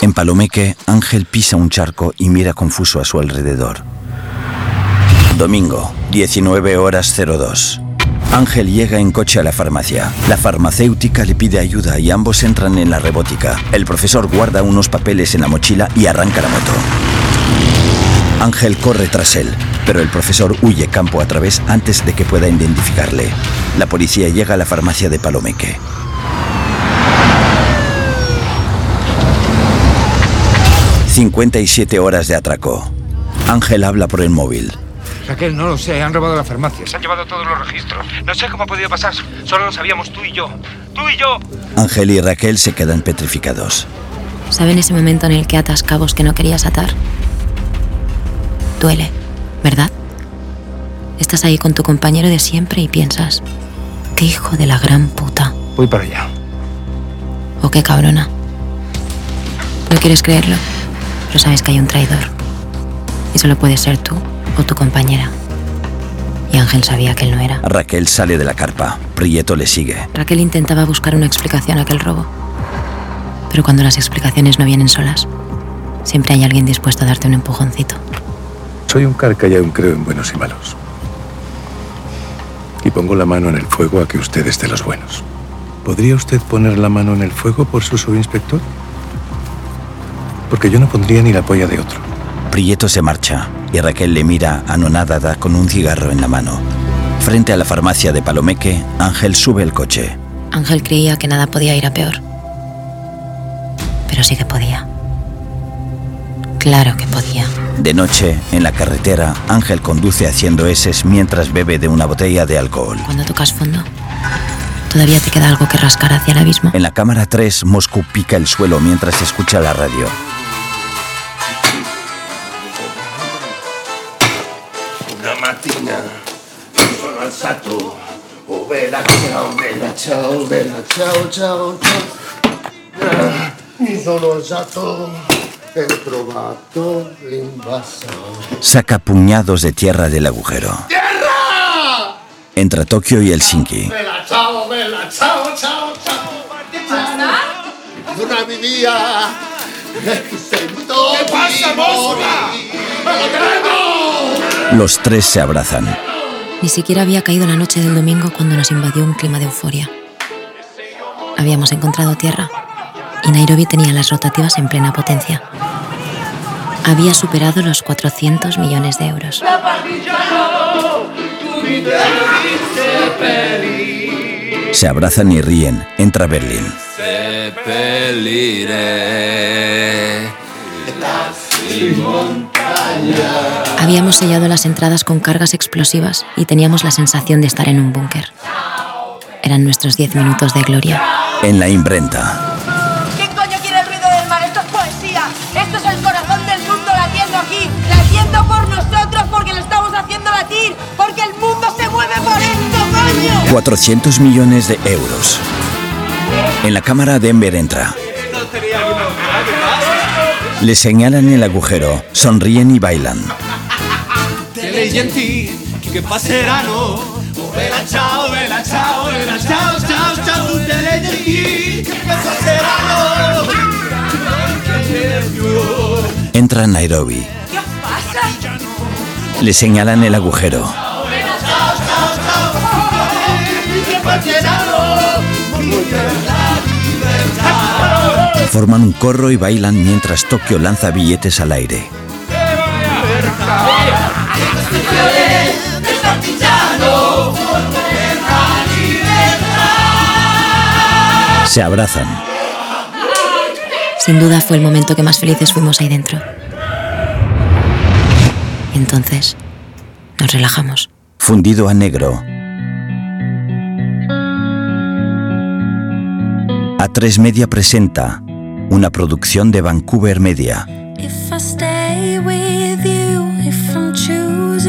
En Palomeque, Ángel pisa un charco y mira confuso a su alrededor. Domingo, 19 horas 02. Ángel llega en coche a la farmacia. La farmacéutica le pide ayuda y ambos entran en la robótica. El profesor guarda unos papeles en la mochila y arranca la moto. Ángel corre tras él, pero el profesor huye campo a través antes de que pueda identificarle. La policía llega a la farmacia de Palomeque. 57 horas de atraco. Ángel habla por el móvil. Raquel, no lo sé, han robado la farmacia, se han llevado todos los registros. No sé cómo ha podido pasar, solo lo sabíamos tú y yo. ¡Tú y yo! Ángel y Raquel se quedan petrificados. ¿Saben ese momento en el que atas cabos que no querías atar? Duele, ¿verdad? Estás ahí con tu compañero de siempre y piensas, qué hijo de la gran puta. Voy para allá. O qué cabrona. No quieres creerlo, pero sabes que hay un traidor. Y solo puede ser tú o tu compañera. Y Ángel sabía que él no era. Raquel sale de la carpa. Prieto le sigue. Raquel intentaba buscar una explicación a aquel robo. Pero cuando las explicaciones no vienen solas, siempre hay alguien dispuesto a darte un empujoncito. Soy un carca y aún creo en buenos y malos. Y pongo la mano en el fuego a que usted es de los buenos. ¿Podría usted poner la mano en el fuego por su subinspector? Porque yo no pondría ni la polla de otro. Prieto se marcha y Raquel le mira anonadada con un cigarro en la mano. Frente a la farmacia de Palomeque, Ángel sube el coche. Ángel creía que nada podía ir a peor. Pero sí que podía. Claro que podía. De noche, en la carretera, Ángel conduce haciendo eses mientras bebe de una botella de alcohol. Cuando tocas fondo, todavía te queda algo que rascar hacia el abismo. En la cámara 3, Moscú pica el suelo mientras escucha la radio. Mattina sono alzato, oh bella ciao, bella ciao, bella ciao, ciao, ciao. Ah, Mi sono alzato e ho trovato l'invasore. Saca puñados de tierra del agujero. ¡Tierra! Entra Tokio y Helsinki. Bella ciao, bella ciao, ciao, ciao. ¿Qué pasa? Una ¿Qué pasa, mosca? ¡Me lo tengo! Los tres se abrazan. Ni siquiera había caído la noche del domingo cuando nos invadió un clima de euforia. Habíamos encontrado tierra y Nairobi tenía las rotativas en plena potencia. Había superado los 400 millones de euros. Se abrazan y ríen. Entra Berlín. Habíamos sellado las entradas con cargas explosivas y teníamos la sensación de estar en un búnker. Eran nuestros 10 minutos de gloria. En la imprenta. ¿Qué coño quiere el ruido del mar? Esto es poesía. Esto es el corazón del mundo latiendo aquí. Latiendo por nosotros porque lo estamos haciendo latir. Porque el mundo se mueve por esto, coño. 400 millones de euros. En la cámara Denver entra. Le señalan el agujero, sonríen y bailan. Entra Nairobi. ¿Qué os pasa? Le señalan el agujero. Forman un corro y bailan mientras Tokio lanza billetes al aire. Se abrazan. Sin duda fue el momento que más felices fuimos ahí dentro. Entonces, nos relajamos. Fundido a negro. A3 Media presenta una producción de Vancouver Media.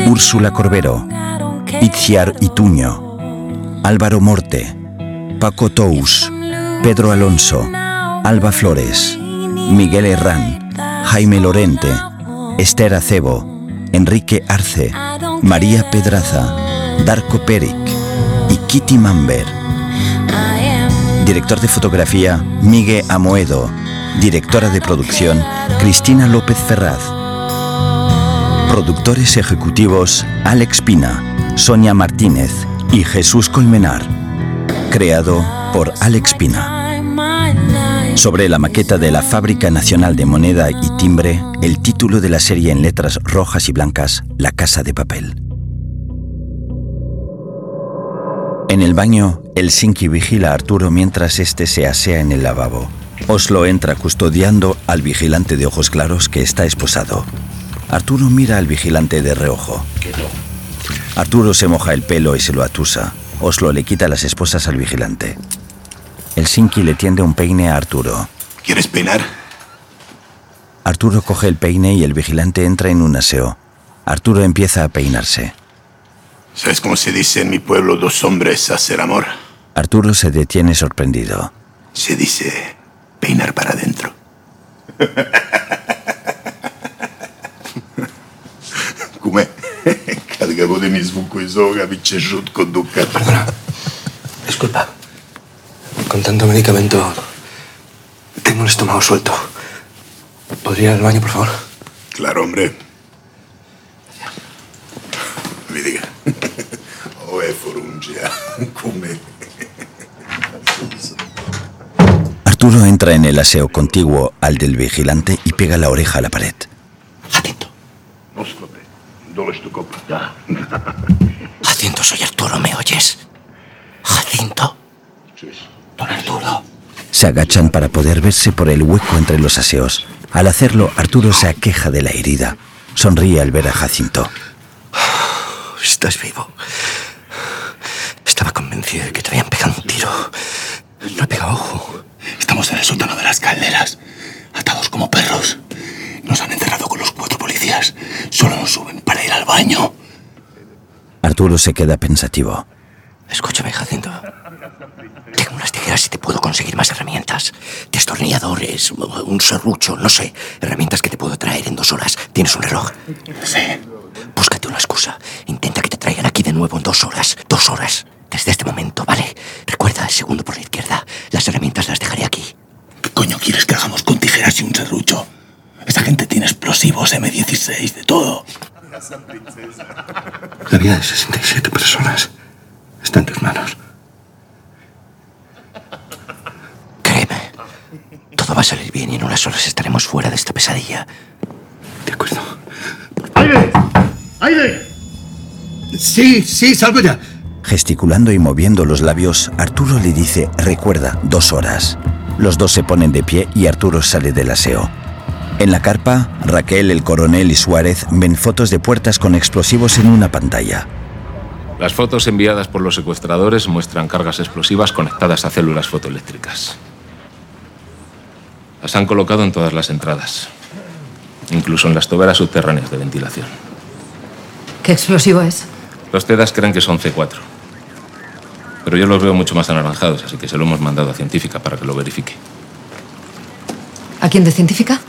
Úrsula Corbero, Itziar Ituño, Álvaro Morte, Paco Tous, Pedro Alonso, Alba Flores, Miguel Herrán, Jaime Lorente, Esther Acebo, Enrique Arce, María Pedraza, Darko Peric y Kitty Mamber. Director de fotografía, Miguel Amoedo. Directora de producción, Cristina López Ferraz. Productores ejecutivos, Alex Pina, Sonia Martínez y Jesús Colmenar. Creado por Alex Pina. Sobre la maqueta de la Fábrica Nacional de Moneda y Timbre, el título de la serie en letras rojas y blancas, La Casa de Papel. En el baño, el Sinki vigila a Arturo mientras éste se asea en el lavabo. Oslo entra custodiando al vigilante de ojos claros que está esposado. Arturo mira al vigilante de reojo. Arturo se moja el pelo y se lo atusa. Oslo le quita las esposas al vigilante. El Sinki le tiende un peine a Arturo. ¿Quieres peinar? Arturo coge el peine y el vigilante entra en un aseo. Arturo empieza a peinarse. ¿Sabes cómo se dice en mi pueblo dos hombres hacer amor? Arturo se detiene sorprendido. Se dice peinar para adentro. Come? Cargavo de mi zvuku iz ovoga, bit će. Perdona. Disculpa. Con tanto medicamento tengo el estómago suelto. ¿Podría ir al baño, por favor? Claro, hombre. Mi diga. Ove forungia. Come? Arturo entra en el aseo contiguo al del vigilante y pega la oreja a la pared. Oslope. Dole što kopa. Jacinto, soy Arturo, ¿me oyes? Jacinto. Don Arturo. Se agachan para poder verse por el hueco entre los aseos. Al hacerlo, Arturo se aqueja de la herida. Sonríe al ver a Jacinto. Estás vivo. Estaba convencido de que te habían pegado un tiro. No he pegado ojo. Estamos en el sótano de las calderas, atados como perros. Nos han encerrado con los cuatro policías. Solo nos suben para ir al baño. Arturo se queda pensativo. Escúchame, Jacinto. Tengo unas tijeras y te puedo conseguir más herramientas. Destornilladores, un serrucho, no sé. Herramientas que te puedo traer en dos horas. ¿Tienes un reloj? Sí. Búscate una excusa. Intenta que te traigan aquí de nuevo en dos horas. Dos horas. Desde este momento, ¿vale? Recuerda, el segundo por la izquierda. Las herramientas las dejaré aquí. ¿Qué coño quieres que hagamos con tijeras y un serrucho? Esa gente tiene explosivos, M16, de todo. La vida de 67 personas está en tus manos. Créeme, todo va a salir bien y en unas horas estaremos fuera de esta pesadilla. De acuerdo. ¡Aire! ¡Aire! Sí, sí, salgo ya. Gesticulando y moviendo los labios, Arturo le dice, recuerda, dos horas. Los dos se ponen de pie y Arturo sale del aseo. En la carpa, Raquel, el coronel y Suárez ven fotos de puertas con explosivos en una pantalla. Las fotos enviadas por los secuestradores muestran cargas explosivas conectadas a células fotoeléctricas. Las han colocado en todas las entradas, incluso en las toberas subterráneas de ventilación. ¿Qué explosivo es? Los TEDAS creen que son C4. Pero yo los veo mucho más anaranjados, así que se lo hemos mandado a científica para que lo verifique. ¿A quién de científica?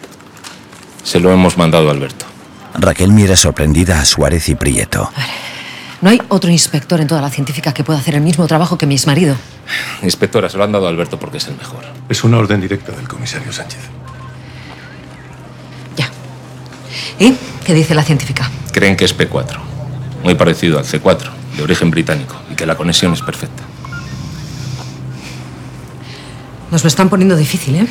Se lo hemos mandado a Alberto. Raquel mira sorprendida a Suárez y Prieto. No hay otro inspector en toda la científica que pueda hacer el mismo trabajo que mi exmarido. Inspectora, se lo han dado a Alberto porque es el mejor. Es una orden directa del comisario Sánchez. ¿Y qué dice la científica? Creen que es P4, muy parecido al C4, de origen británico, y que la conexión es perfecta. Nos lo están poniendo difícil, ¿eh?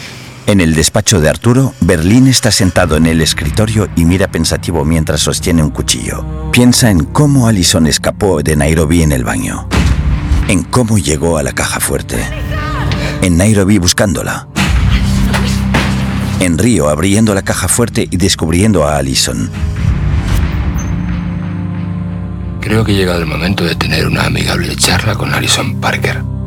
En el despacho de Arturo, Berlín está sentado en el escritorio y mira pensativo mientras sostiene un cuchillo. Piensa en cómo Allison escapó de Nairobi en el baño. En cómo llegó a la caja fuerte. En Nairobi buscándola. En Río abriendo la caja fuerte y descubriendo a Allison. Creo que ha llegado el momento de tener una amigable charla con Alison Parker.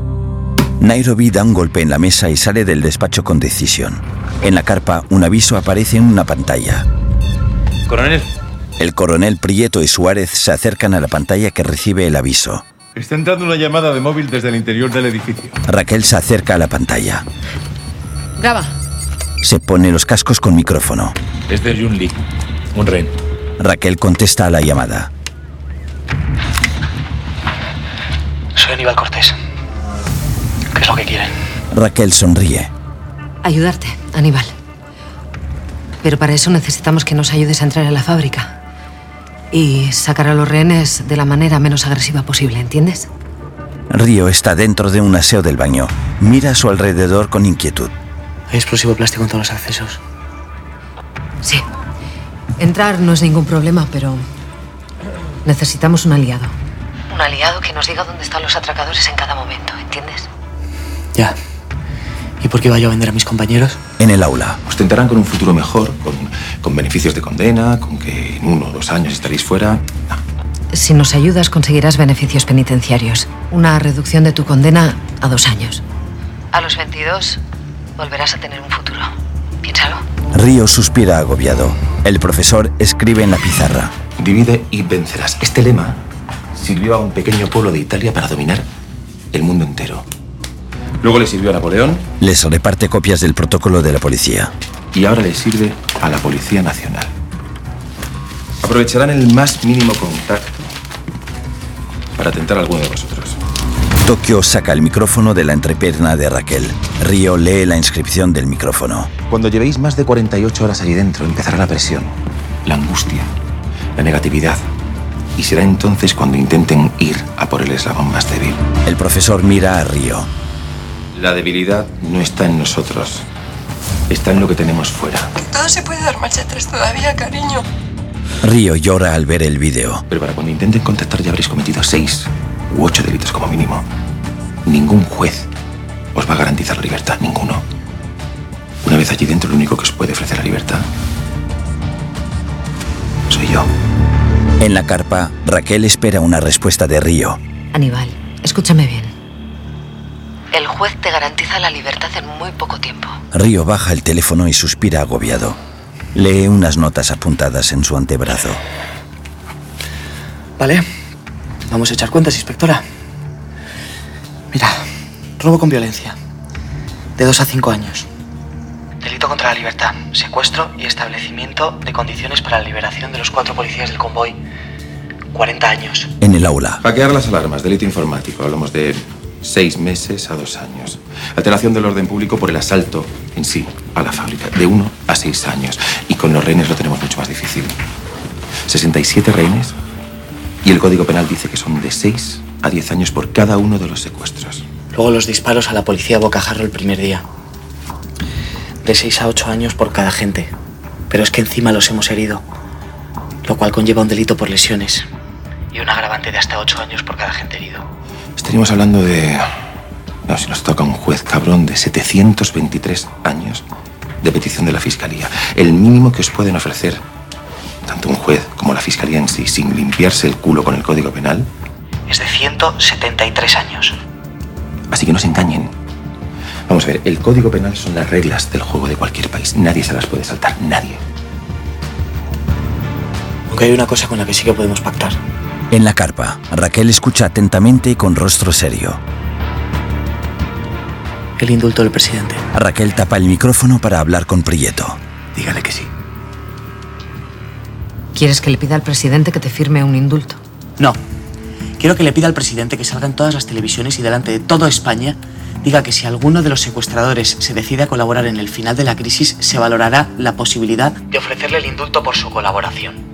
Nairobi da un golpe en la mesa y sale del despacho con decisión. En la carpa, un aviso aparece en una pantalla. Coronel. El coronel Prieto y Suárez se acercan a la pantalla que recibe el aviso. Está entrando una llamada de móvil desde el interior del edificio. Raquel se acerca a la pantalla. Graba. Se pone los cascos con micrófono. Es de Jun Lee, un rehén. Raquel contesta a la llamada. Soy Aníbal Cortés. ¿Qué es lo que quieren? Raquel sonríe. Ayudarte, Aníbal. Pero para eso necesitamos que nos ayudes a entrar en la fábrica. Y sacar a los rehenes de la manera menos agresiva posible, ¿entiendes? Río está dentro de un aseo del baño. Mira a su alrededor con inquietud. Hay explosivo plástico en todos los accesos. Sí. Entrar no es ningún problema, pero necesitamos un aliado. Un aliado que nos diga dónde están los atracadores en cada momento, ¿entiendes? Ya. ¿Y por qué va yo a vender a mis compañeros? En el aula. Ostentarán con un futuro mejor, con, con beneficios de condena, con que en uno o dos años estaréis fuera. Si nos ayudas, conseguirás beneficios penitenciarios. Una reducción de tu condena a dos años. A los 22 volverás a tener un futuro. Piénsalo. Río suspira agobiado. El profesor escribe en la pizarra. Divide y vencerás. Este lema sirvió a un pequeño pueblo de Italia para dominar el mundo entero. Luego le sirvió a Napoleón Les reparte copias del protocolo de la policía. y ahora le sirve a la Policía Nacional. Aprovecharán el más mínimo contacto para atentar a alguno de vosotros. Tokio saca el micrófono de la entrepierna de Raquel. Río lee la inscripción del micrófono. Cuando llevéis más de 48 horas allí dentro, empezará la presión, la angustia, la negatividad. Y será entonces cuando intenten ir a por el eslabón más débil. El profesor mira a Río. La debilidad no está en nosotros, está en lo que tenemos fuera. Todo se puede dar marcha atrás todavía, cariño. Río llora al ver el vídeo. Pero para cuando intenten contactar ya habréis cometido seis u ocho delitos como mínimo. Ningún juez os va a garantizar la libertad, ninguno. Una vez allí dentro, lo único que os puede ofrecer la libertad soy yo. En la carpa, Raquel espera una respuesta de Río. Aníbal, escúchame bien. El juez te garantiza la libertad en muy poco tiempo. Río baja el teléfono y suspira agobiado. Lee unas notas apuntadas en su antebrazo. Vale. Vamos a echar cuentas, inspectora. Mira, robo con violencia. De dos a cinco años. Delito contra la libertad, secuestro y establecimiento de condiciones para la liberación de los cuatro policías del convoy. 40 años. En el aula, Hackear las alarmas, delito informático. Hablamos de seis meses a dos años. Alteración del orden público por el asalto en sí a la fábrica. De uno a seis años. Y con los rehenes lo tenemos mucho más difícil. 67 rehenes. Y el Código Penal dice que son de seis a diez años por cada uno de los secuestros. Luego los disparos a la policía bocajarro el primer día. De 6 a 8 años por cada gente. Pero es que encima los hemos herido. Lo cual conlleva un delito por lesiones. Y un agravante de hasta 8 años por cada gente herido. Estaríamos hablando de... No, si nos toca un juez cabrón de 723 años de petición de la Fiscalía. El mínimo que os pueden ofrecer, tanto un juez como la Fiscalía en sí, sin limpiarse el culo con el Código Penal, Es de 173 años. Así que no se engañen. Vamos a ver, el Código Penal son las reglas del juego de cualquier país. Nadie se las puede saltar, nadie. Aunque hay una cosa con la que sí que podemos pactar. En la carpa, Raquel escucha atentamente y con rostro serio. El indulto del presidente. Raquel tapa el micrófono para hablar con Prieto. Dígale que sí. ¿Quieres que le pida al presidente que te firme un indulto? No. Quiero que le pida al presidente que salga en todas las televisiones y delante de toda España diga que si alguno de los secuestradores se decide a colaborar en el final de la crisis, se valorará la posibilidad de ofrecerle el indulto por su colaboración.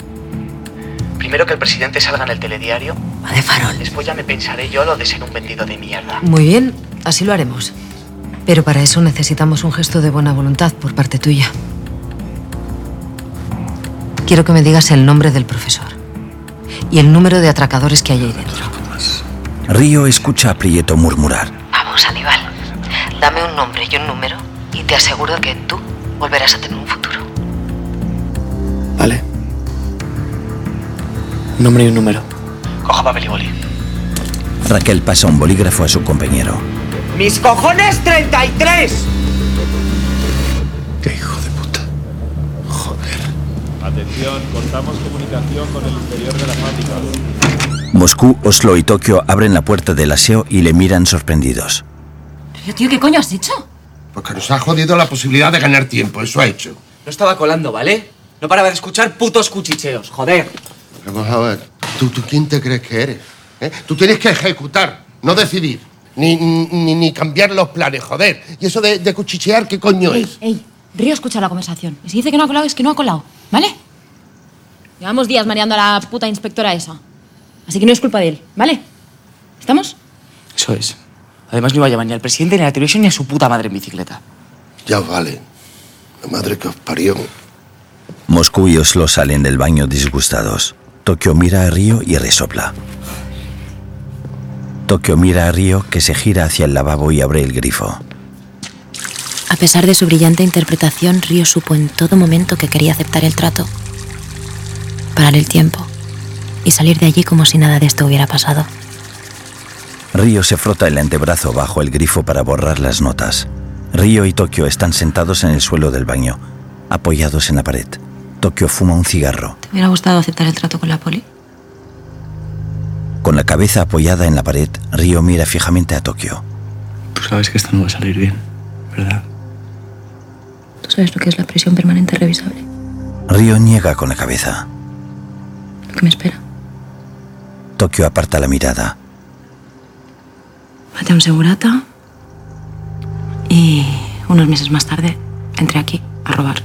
Primero que el presidente salga en el telediario. de farol. Después ya me pensaré yo lo de ser un vendido de mierda. Muy bien, así lo haremos. Pero para eso necesitamos un gesto de buena voluntad por parte tuya. Quiero que me digas el nombre del profesor y el número de atracadores que hay ahí dentro. Río escucha a Prieto murmurar. Vamos, Aníbal. Dame un nombre y un número y te aseguro que tú volverás a tener un futuro. Nombre y un número. Coja papel y boli. Raquel pasa un bolígrafo a su compañero. ¡Mis cojones 33! Atención, cortamos comunicación con el interior de la fábrica. Moscú, Oslo y Tokio abren la puerta del aseo y le miran sorprendidos. Pero tío, ¿qué coño has hecho? Porque nos ha jodido la posibilidad de ganar tiempo, eso ha hecho. No estaba colando, ¿vale? No paraba de escuchar putos cuchicheos, joder. Vamos a ver, ¿tú, tú quién te crees que eres? ¿Eh? Tú tienes que ejecutar, no decidir. Ni, ni, ni cambiar los planes, joder. Y eso de, de cuchichear, ¿qué coño Ey, es? ey, Río escucha la conversación. Y si dice que no ha colado, es que no ha colado, ¿vale? Llevamos días mareando a la puta inspectora esa. Así que no es culpa de él, ¿vale? ¿Estamos? Eso es. Además no iba a llamar ni al presidente, ni a la televisión, ni a su puta madre en bicicleta. Ya vale. La madre que os parió. Moscú y Oslo salen del baño disgustados. Tokio mira a Río y resopla. Tokio mira a Río que se gira hacia el lavabo y abre el grifo. A pesar de su brillante interpretación, Río supo en todo momento que quería aceptar el trato, parar el tiempo y salir de allí como si nada de esto hubiera pasado. Río se frota el antebrazo bajo el grifo para borrar las notas. Río y Tokio están sentados en el suelo del baño, apoyados en la pared. Tokio fuma un cigarro. ¿Te hubiera gustado aceptar el trato con la poli? Con la cabeza apoyada en la pared, Río mira fijamente a Tokio. Tú sabes que esto no va a salir bien, ¿verdad? ¿Tú sabes lo que es la prisión permanente revisable? Río niega con la cabeza. Lo que me espera. Tokio aparta la mirada. Maté a un segurata y unos meses más tarde entré aquí a robar.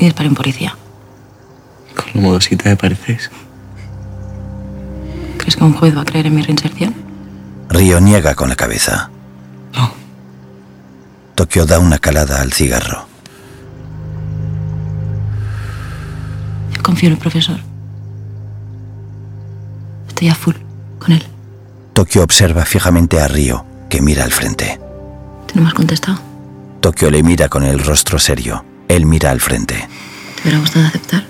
Y disparé a un policía. Con lo modosita me pareces. ¿Crees que un juez va a creer en mi reinserción? Río niega con la cabeza. Tokio da una calada al cigarro. Yo confío en el profesor. Estoy a full con él. Tokio observa fijamente a Río, que mira al frente. ¿Tú no me has contestado? Tokio le mira con el rostro serio. Él mira al frente. ¿Te hubiera gustado aceptar?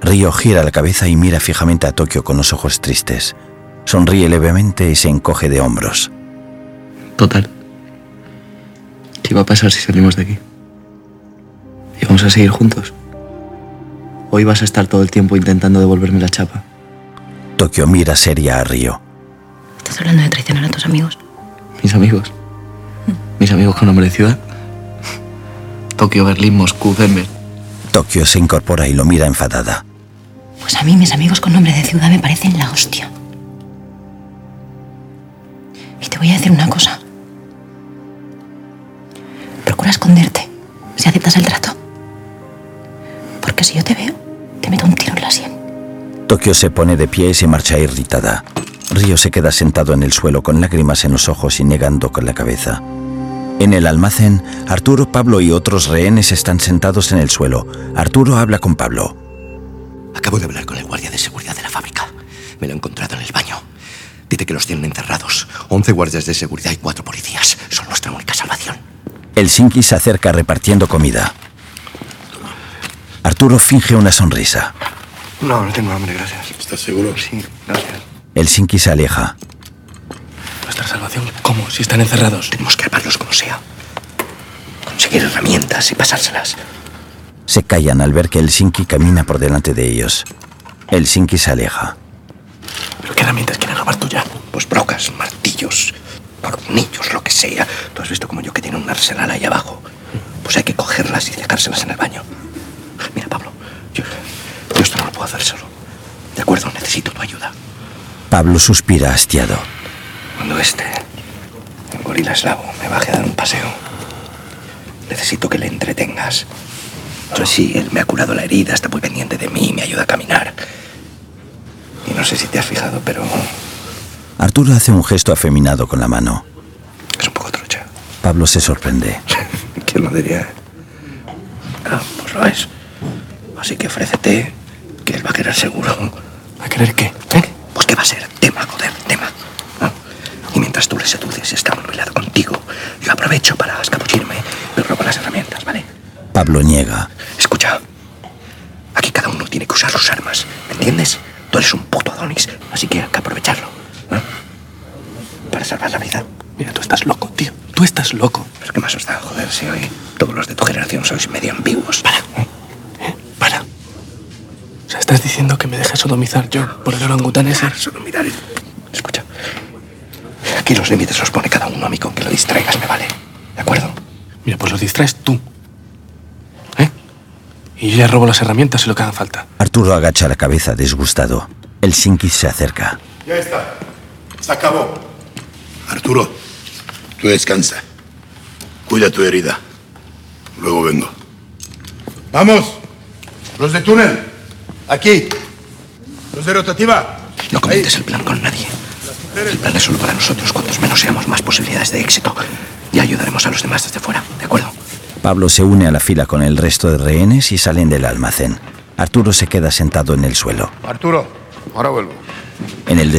Río gira la cabeza y mira fijamente a Tokio con los ojos tristes. Sonríe levemente y se encoge de hombros. Total. ¿Qué va a pasar si salimos de aquí? ¿Y vamos a seguir juntos? ¿Hoy vas a estar todo el tiempo intentando devolverme la chapa? Tokio mira seria a Río. ¿Estás hablando de traicionar a tus amigos? ¿Mis amigos? ¿Mis amigos con nombre de ciudad? Tokio, Berlín, Moscú, Denver. Tokio se incorpora y lo mira enfadada. Pues a mí mis amigos con nombre de ciudad me parecen la hostia. Y te voy a decir una cosa. Procura esconderte si aceptas el trato. Porque si yo te veo, te meto un tiro en la sien. Tokio se pone de pie y se marcha irritada. Río se queda sentado en el suelo con lágrimas en los ojos y negando con la cabeza. En el almacén, Arturo, Pablo y otros rehenes están sentados en el suelo. Arturo habla con Pablo. Acabo de hablar con el guardia de seguridad de la fábrica. Me lo he encontrado en el baño. Dice que los tienen encerrados. Once guardias de seguridad y cuatro policías. Son nuestra única salvación. El Sinki se acerca repartiendo comida. Arturo finge una sonrisa. No, no tengo hambre, gracias. ¿Estás seguro? Sí, gracias. El Sinki se aleja. ¿Nuestra salvación? ¿Cómo? Si están encerrados. Tenemos que armarlos como sea. Conseguir herramientas y pasárselas. Se callan al ver que el Sinki camina por delante de ellos. El Sinki se aleja. ¿Pero qué herramientas quieren robar tuya? Pues brocas, martillos, tornillos, lo que sea. Tú has visto como yo que tiene un arsenal ahí abajo. Pues hay que cogerlas y dejárselas en el baño. Mira, Pablo, yo, yo esto no lo puedo hacer solo. De acuerdo, necesito tu ayuda. Pablo suspira hastiado. Cuando este, el gorila eslavo, me baje a dar un paseo, necesito que le entretengas. Ahora sí, él me ha curado la herida, está muy pendiente de mí, me ayuda a caminar. Y no sé si te has fijado, pero Arturo hace un gesto afeminado con la mano. es un poco Pablo se sorprende. ¿Quién lo diría? Ah, pues lo es. Así que ofrécete, que él va a querer seguro. ¿Va a querer qué? Pues que va a ser tema, joder, tema. Mientras tú le seduces y está muy lado contigo, yo aprovecho para escabullirme y robo las herramientas, ¿vale? Pablo niega. Escucha, aquí cada uno tiene que usar sus armas, ¿me entiendes? Tú eres un puto Adonis, así que hay que aprovecharlo. ¿no? Para salvar la vida. Mira, tú estás loco, tío. Tú estás loco. Pero ¿qué más os da, joder, si hoy todos los de tu generación sois medio ambiguos? Para. Para. O sea, estás diciendo que me dejes sodomizar yo por el orangután ese. Sodomizar. Aquí los límites los pone cada uno a mí con que lo distraigas, me vale. ¿De acuerdo? Mira, pues lo distraes tú. ¿Eh? Y yo ya robo las herramientas y lo que haga falta. Arturo agacha la cabeza disgustado. El Sinki se acerca. Ya está. Se acabó. Arturo, tú descansa. Cuida tu herida. Luego vengo. ¡Vamos! Los de túnel. Aquí. Los de rotativa. No comentes el plan con nadie. El plan es solo para nosotros. Cuantos menos seamos, más posibilidades de éxito. Y ayudaremos a los demás desde fuera. ¿De acuerdo? Pablo se une a la fila con el resto de rehenes y salen del almacén. Arturo se queda sentado en el suelo. Arturo, ahora vuelvo. En el de-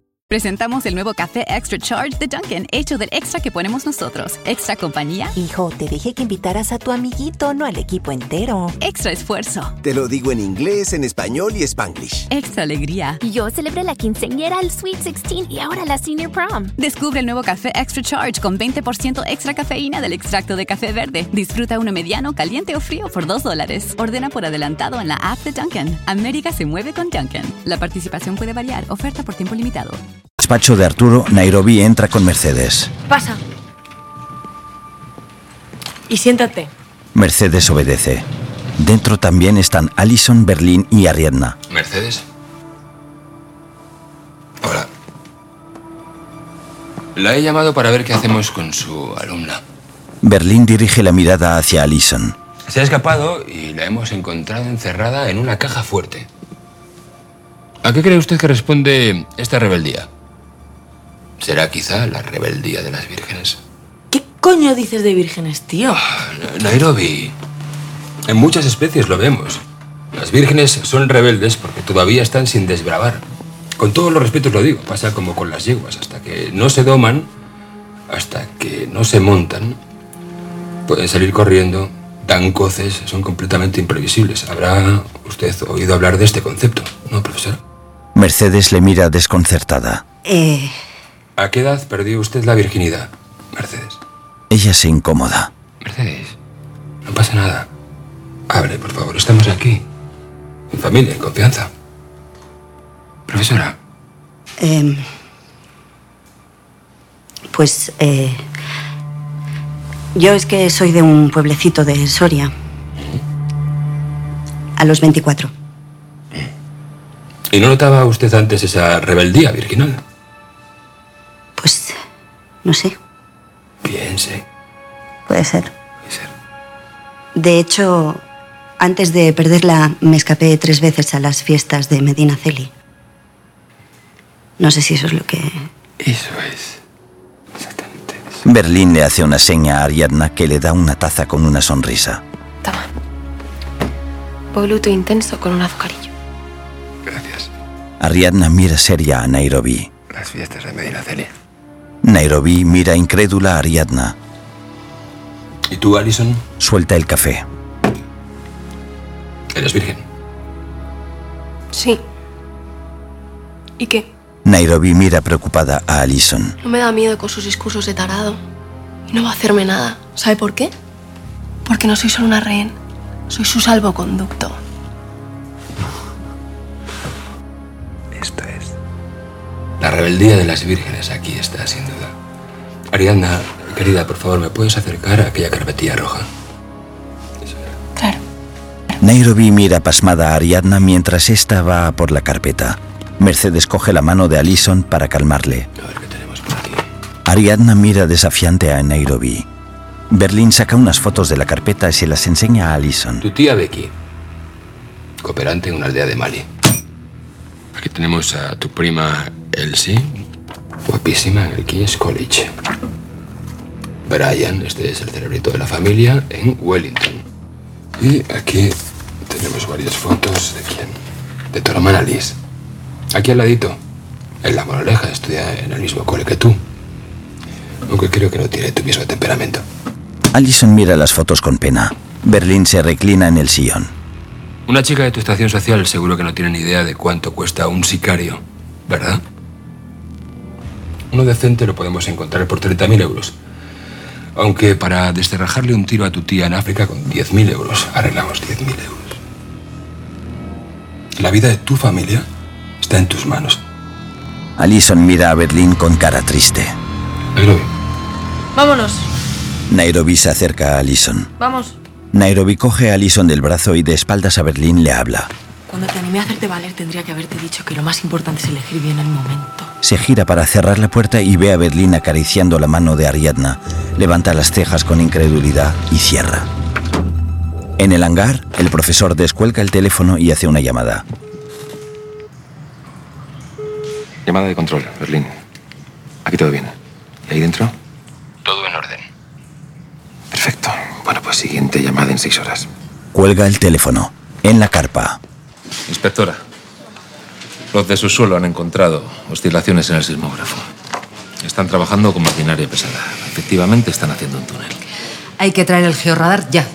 Presentamos el nuevo café Extra Charge de Dunkin', hecho del extra que ponemos nosotros. Extra compañía. Hijo, te dije que invitaras a tu amiguito, no al equipo entero. Extra esfuerzo. Te lo digo en inglés, en español y spanglish. Extra alegría. Yo celebré la quinceañera, el Sweet 16 y ahora la Senior Prom. Descubre el nuevo café Extra Charge con 20% extra cafeína del extracto de café verde. Disfruta uno mediano, caliente o frío por 2 dólares. Ordena por adelantado en la app de Dunkin'. América se mueve con Dunkin'. La participación puede variar. Oferta por tiempo limitado. Despacho de Arturo, Nairobi entra con Mercedes. Pasa. Y siéntate. Mercedes obedece. Dentro también están Alison, Berlín y Ariadna. ¿Mercedes? Hola. La he llamado para ver qué hacemos con su alumna. Berlín dirige la mirada hacia Alison. Se ha escapado y la hemos encontrado encerrada en una caja fuerte. ¿A qué cree usted que responde esta rebeldía? ¿Será quizá la rebeldía de las vírgenes? ¿Qué coño dices de vírgenes, tío? Nairobi. En muchas especies lo vemos. Las vírgenes son rebeldes porque todavía están sin desbravar. Con todos los respetos lo digo, pasa como con las yeguas. Hasta que no se doman, hasta que no se montan, pueden salir corriendo, dan coces, son completamente imprevisibles. Habrá usted oído hablar de este concepto, ¿no, profesor? Mercedes le mira desconcertada. Eh. ¿A qué edad perdió usted la virginidad, Mercedes? Ella se incomoda. Mercedes, no pasa nada. Hable, por favor, estamos aquí. En familia, en confianza. Profesora, Em, pues, eh, yo es que soy de un pueblecito de Soria. A los 24. ¿y no notaba usted antes esa rebeldía virginal? Pues, no sé, Piense. puede ser. De hecho, antes de perderla, me escapé tres veces a las fiestas de Medina Celi. No sé si eso es lo que... Eso es. Berlín le hace una seña a Ariadna que le da una taza con una sonrisa. Toma. Voluto intenso con un azucarillo. Gracias. Ariadna mira seria a Nairobi. Las fiestas de Medina Celia. Nairobi mira incrédula a Ariadna. ¿Y tú, Alison? Suelta el café. Eres virgen. Sí. ¿Y qué? Nairobi mira preocupada a Alison. No me da miedo con sus discursos de tarado. Y no va a hacerme nada. ¿Sabe por qué? Porque no soy solo una rehén. Soy su salvoconducto. Rebeldía de las vírgenes aquí está, sin duda. Ariadna, Querida, por favor, ¿me puedes acercar a aquella carpetilla roja? Nairobi mira pasmada a Ariadna mientras ésta va a por la carpeta. Mercedes coge la mano de Allison para calmarle. Ariadna mira desafiante a Nairobi. Berlín saca unas fotos de la carpeta y se las enseña a Allison. Tu tía Becky, cooperante en una aldea de Mali. Aquí tenemos a tu prima Elsie, guapísima en el King's College. Brian, este es el cerebrito de la familia, en Wellington. Y aquí tenemos varias fotos de quién. De tu hermana Liz. Aquí al ladito. En la moraleja estudia en el mismo cole que tú. Aunque creo que no tiene tu mismo temperamento. Allison mira las fotos con pena. Berlín se reclina en el sillón. Una chica de tu estación social seguro que no tiene ni idea de cuánto cuesta un sicario, ¿verdad? Uno decente lo podemos encontrar por 30.000 euros. Aunque para desterrajarle un tiro a tu tía en África con 10.000 euros, arreglamos 10.000 euros. La vida de tu familia está en tus manos. Allison mira a Berlín con cara triste. Vámonos. Nairobi se acerca a Allison. Vamos. Nairobi coge a Allison del brazo y de espaldas a Berlín le habla. Cuando te animé a hacerte valer, tendría que haberte dicho que lo más importante es elegir bien el momento. Se gira para cerrar la puerta y ve a Berlín acariciando la mano de Ariadna. Levanta las cejas con incredulidad y cierra. En el hangar, el profesor descuelga el teléfono y hace una llamada. Llamada de control, Berlín. Aquí todo bien. ¿Y ahí dentro? Todo en orden. Perfecto. Bueno, pues siguiente llamada en seis horas. Cuelga el teléfono. En la carpa. Inspectora, los de su suelo han encontrado oscilaciones en el sismógrafo. Están trabajando con maquinaria pesada. Efectivamente están haciendo un túnel. Hay que traer el georradar ya.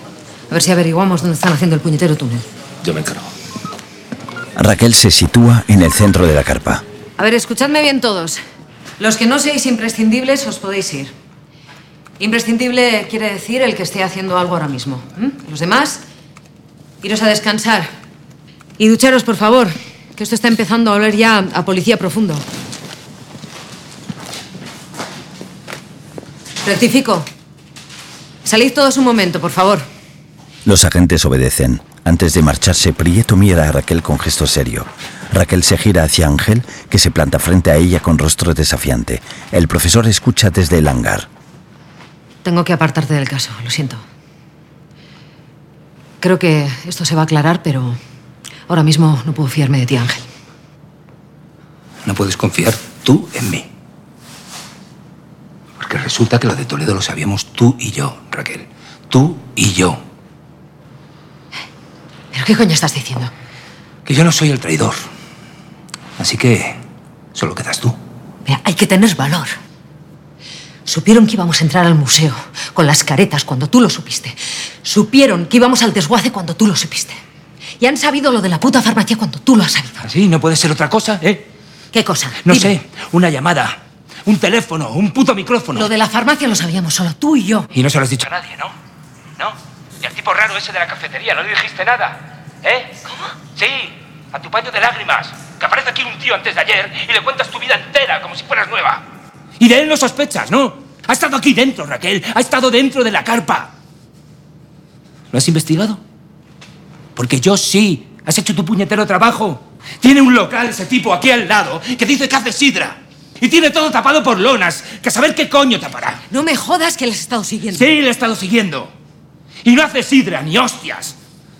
A ver si averiguamos dónde están haciendo el puñetero túnel. Yo me encargo. Raquel se sitúa en el centro de la carpa. A ver, escuchadme bien todos. Los que no seáis imprescindibles os podéis ir. Imprescindible quiere decir el que esté haciendo algo ahora mismo. Los demás, iros a descansar. Y ducharos, por favor, que esto está empezando a oler ya a policía profundo. Rectifico. Salid todos un momento, por favor. Los agentes obedecen. Antes de marcharse, Prieto mira a Raquel con gesto serio. Raquel se gira hacia Ángel, que se planta frente a ella con rostro desafiante. El profesor escucha desde el hangar. Tengo que apartarte del caso, lo siento. Creo que esto se va a aclarar, pero ahora mismo no puedo fiarme de ti, Ángel. No puedes confiar tú en mí. Porque resulta que lo de Toledo lo sabíamos tú y yo, Raquel. Tú y yo. ¿Pero qué coño estás diciendo? Que yo no soy el traidor. Así que solo quedas tú. Mira, hay que tener valor. Supieron que íbamos a entrar al museo con las caretas cuando tú lo supiste. Supieron que íbamos al desguace cuando tú lo supiste. Y han sabido lo de la puta farmacia cuando tú lo has sabido. ¿Así? ¿No puede ser otra cosa, eh? ¿Qué cosa? No Dime. sé, una llamada, un teléfono, un puto micrófono. Lo de la farmacia lo sabíamos solo tú y yo. Y no se lo has dicho a nadie, ¿no? ¿No? Y al tipo raro ese de la cafetería, no le dijiste nada. ¿Eh? ¿Cómo? Sí, a tu paño de lágrimas. Que aparece aquí un tío antes de ayer y le cuentas tu vida entera como si fueras nueva. Y de él no sospechas, ¿no? Ha estado aquí dentro, Raquel. Ha estado dentro de la carpa. ¿Lo has investigado? Porque yo sí. Has hecho tu puñetero trabajo. Tiene un local ese tipo aquí al lado que dice que hace sidra. Y tiene todo tapado por lonas. Que a saber qué coño tapará. No me jodas que le has estado siguiendo. Sí, le he estado siguiendo. Y no hace sidra ni hostias.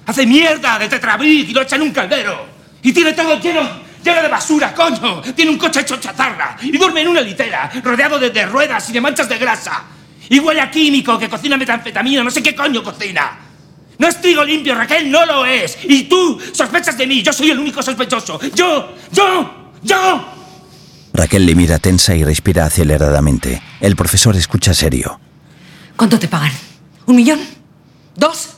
Hace mierda de tetrabric y lo echa en un caldero. Y tiene todo lleno, lleno de basura, coño. Tiene un coche hecho chatarra. Y duerme en una litera, rodeado de, de ruedas y de manchas de grasa. Y huele a químico que cocina metanfetamina, no sé qué coño cocina. No es trigo limpio, Raquel, no lo es. Y tú sospechas de mí, yo soy el único sospechoso. Yo, yo, yo. Raquel le mira tensa y respira aceleradamente. El profesor escucha serio. ¿Cuánto te pagan? ¿Un millón? ¿Dos?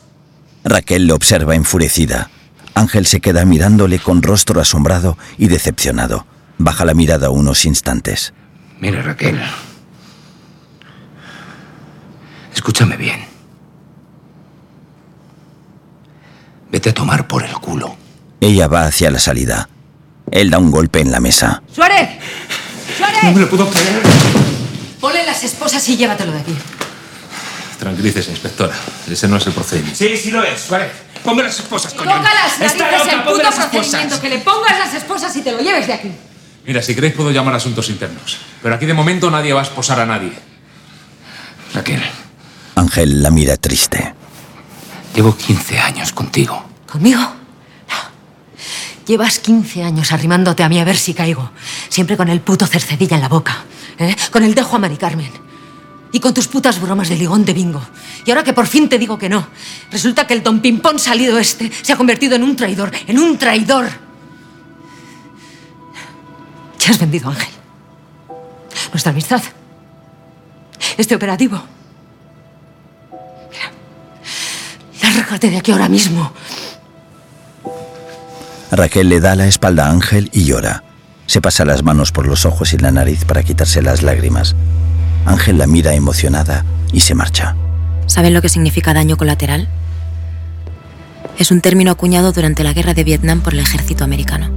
Raquel le observa enfurecida. Ángel se queda mirándole con rostro asombrado y decepcionado. Baja la mirada unos instantes. Mira, Raquel. Escúchame bien. Vete a tomar por el culo. Ella va hacia la salida. Él da un golpe en la mesa. ¡Suárez! ¡Suárez! No me lo puedo creer. Ponle las esposas y llévatelo de aquí. Tranquilícese, inspectora. Ese no es el procedimiento. Sí, sí lo es, vale. Ponga las esposas, coño. Toca las narices el ponga puto las esposas. procedimiento. Que le pongas las esposas y te lo lleves de aquí. Mira, si queréis puedo llamar a asuntos internos. Pero aquí de momento nadie va a esposar a nadie. Raquel, Ángel la mira triste. Llevo 15 años contigo. ¿Conmigo? Llevas 15 años arrimándote a mí a ver si caigo. Siempre con el puto cercedilla en la boca. ¿eh? Con el dejo a Mari Carmen. Y con tus putas bromas de ligón de bingo. Y ahora que por fin te digo que no, resulta que el don Pimpón salido este se ha convertido en un traidor. En un traidor. Ya has vendido, Ángel. Nuestra amistad. Este operativo. Lárgate de aquí ahora mismo. Raquel le da la espalda a Ángel y llora. Se pasa las manos por los ojos y la nariz para quitarse las lágrimas. Ángel la mira emocionada y se marcha. ¿Saben lo que significa daño colateral? Es un término acuñado durante la guerra de Vietnam por el ejército americano,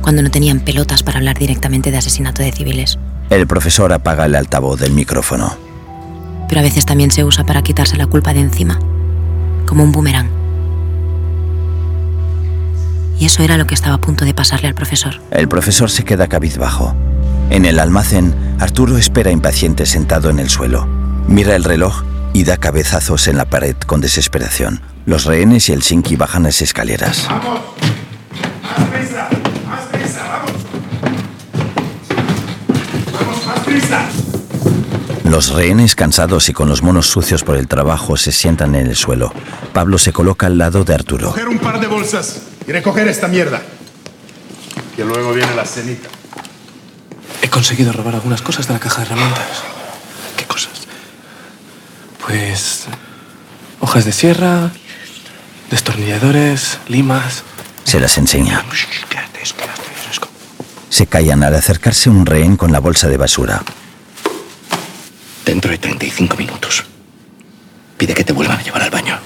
cuando no tenían pelotas para hablar directamente de asesinato de civiles. El profesor apaga el altavoz del micrófono. Pero a veces también se usa para quitarse la culpa de encima, como un boomerang. Y eso era lo que estaba a punto de pasarle al profesor. El profesor se queda cabizbajo. En el almacén, Arturo espera impaciente sentado en el suelo. Mira el reloj y da cabezazos en la pared con desesperación. Los rehenes y el Sinki bajan las escaleras. ¡Vamos! Los rehenes cansados y con los monos sucios por el trabajo se sientan en el suelo. Pablo se coloca al lado de Arturo. Coger un par de bolsas y recoger esta mierda. Que luego viene la cenita. He conseguido robar algunas cosas de la caja de herramientas. ¿Qué cosas? Pues. hojas de sierra, destornilladores, limas. Se las enseña. Se callan al acercarse un rehén con la bolsa de basura. Dentro de 35 minutos. Pide que te vuelvan a llevar al baño.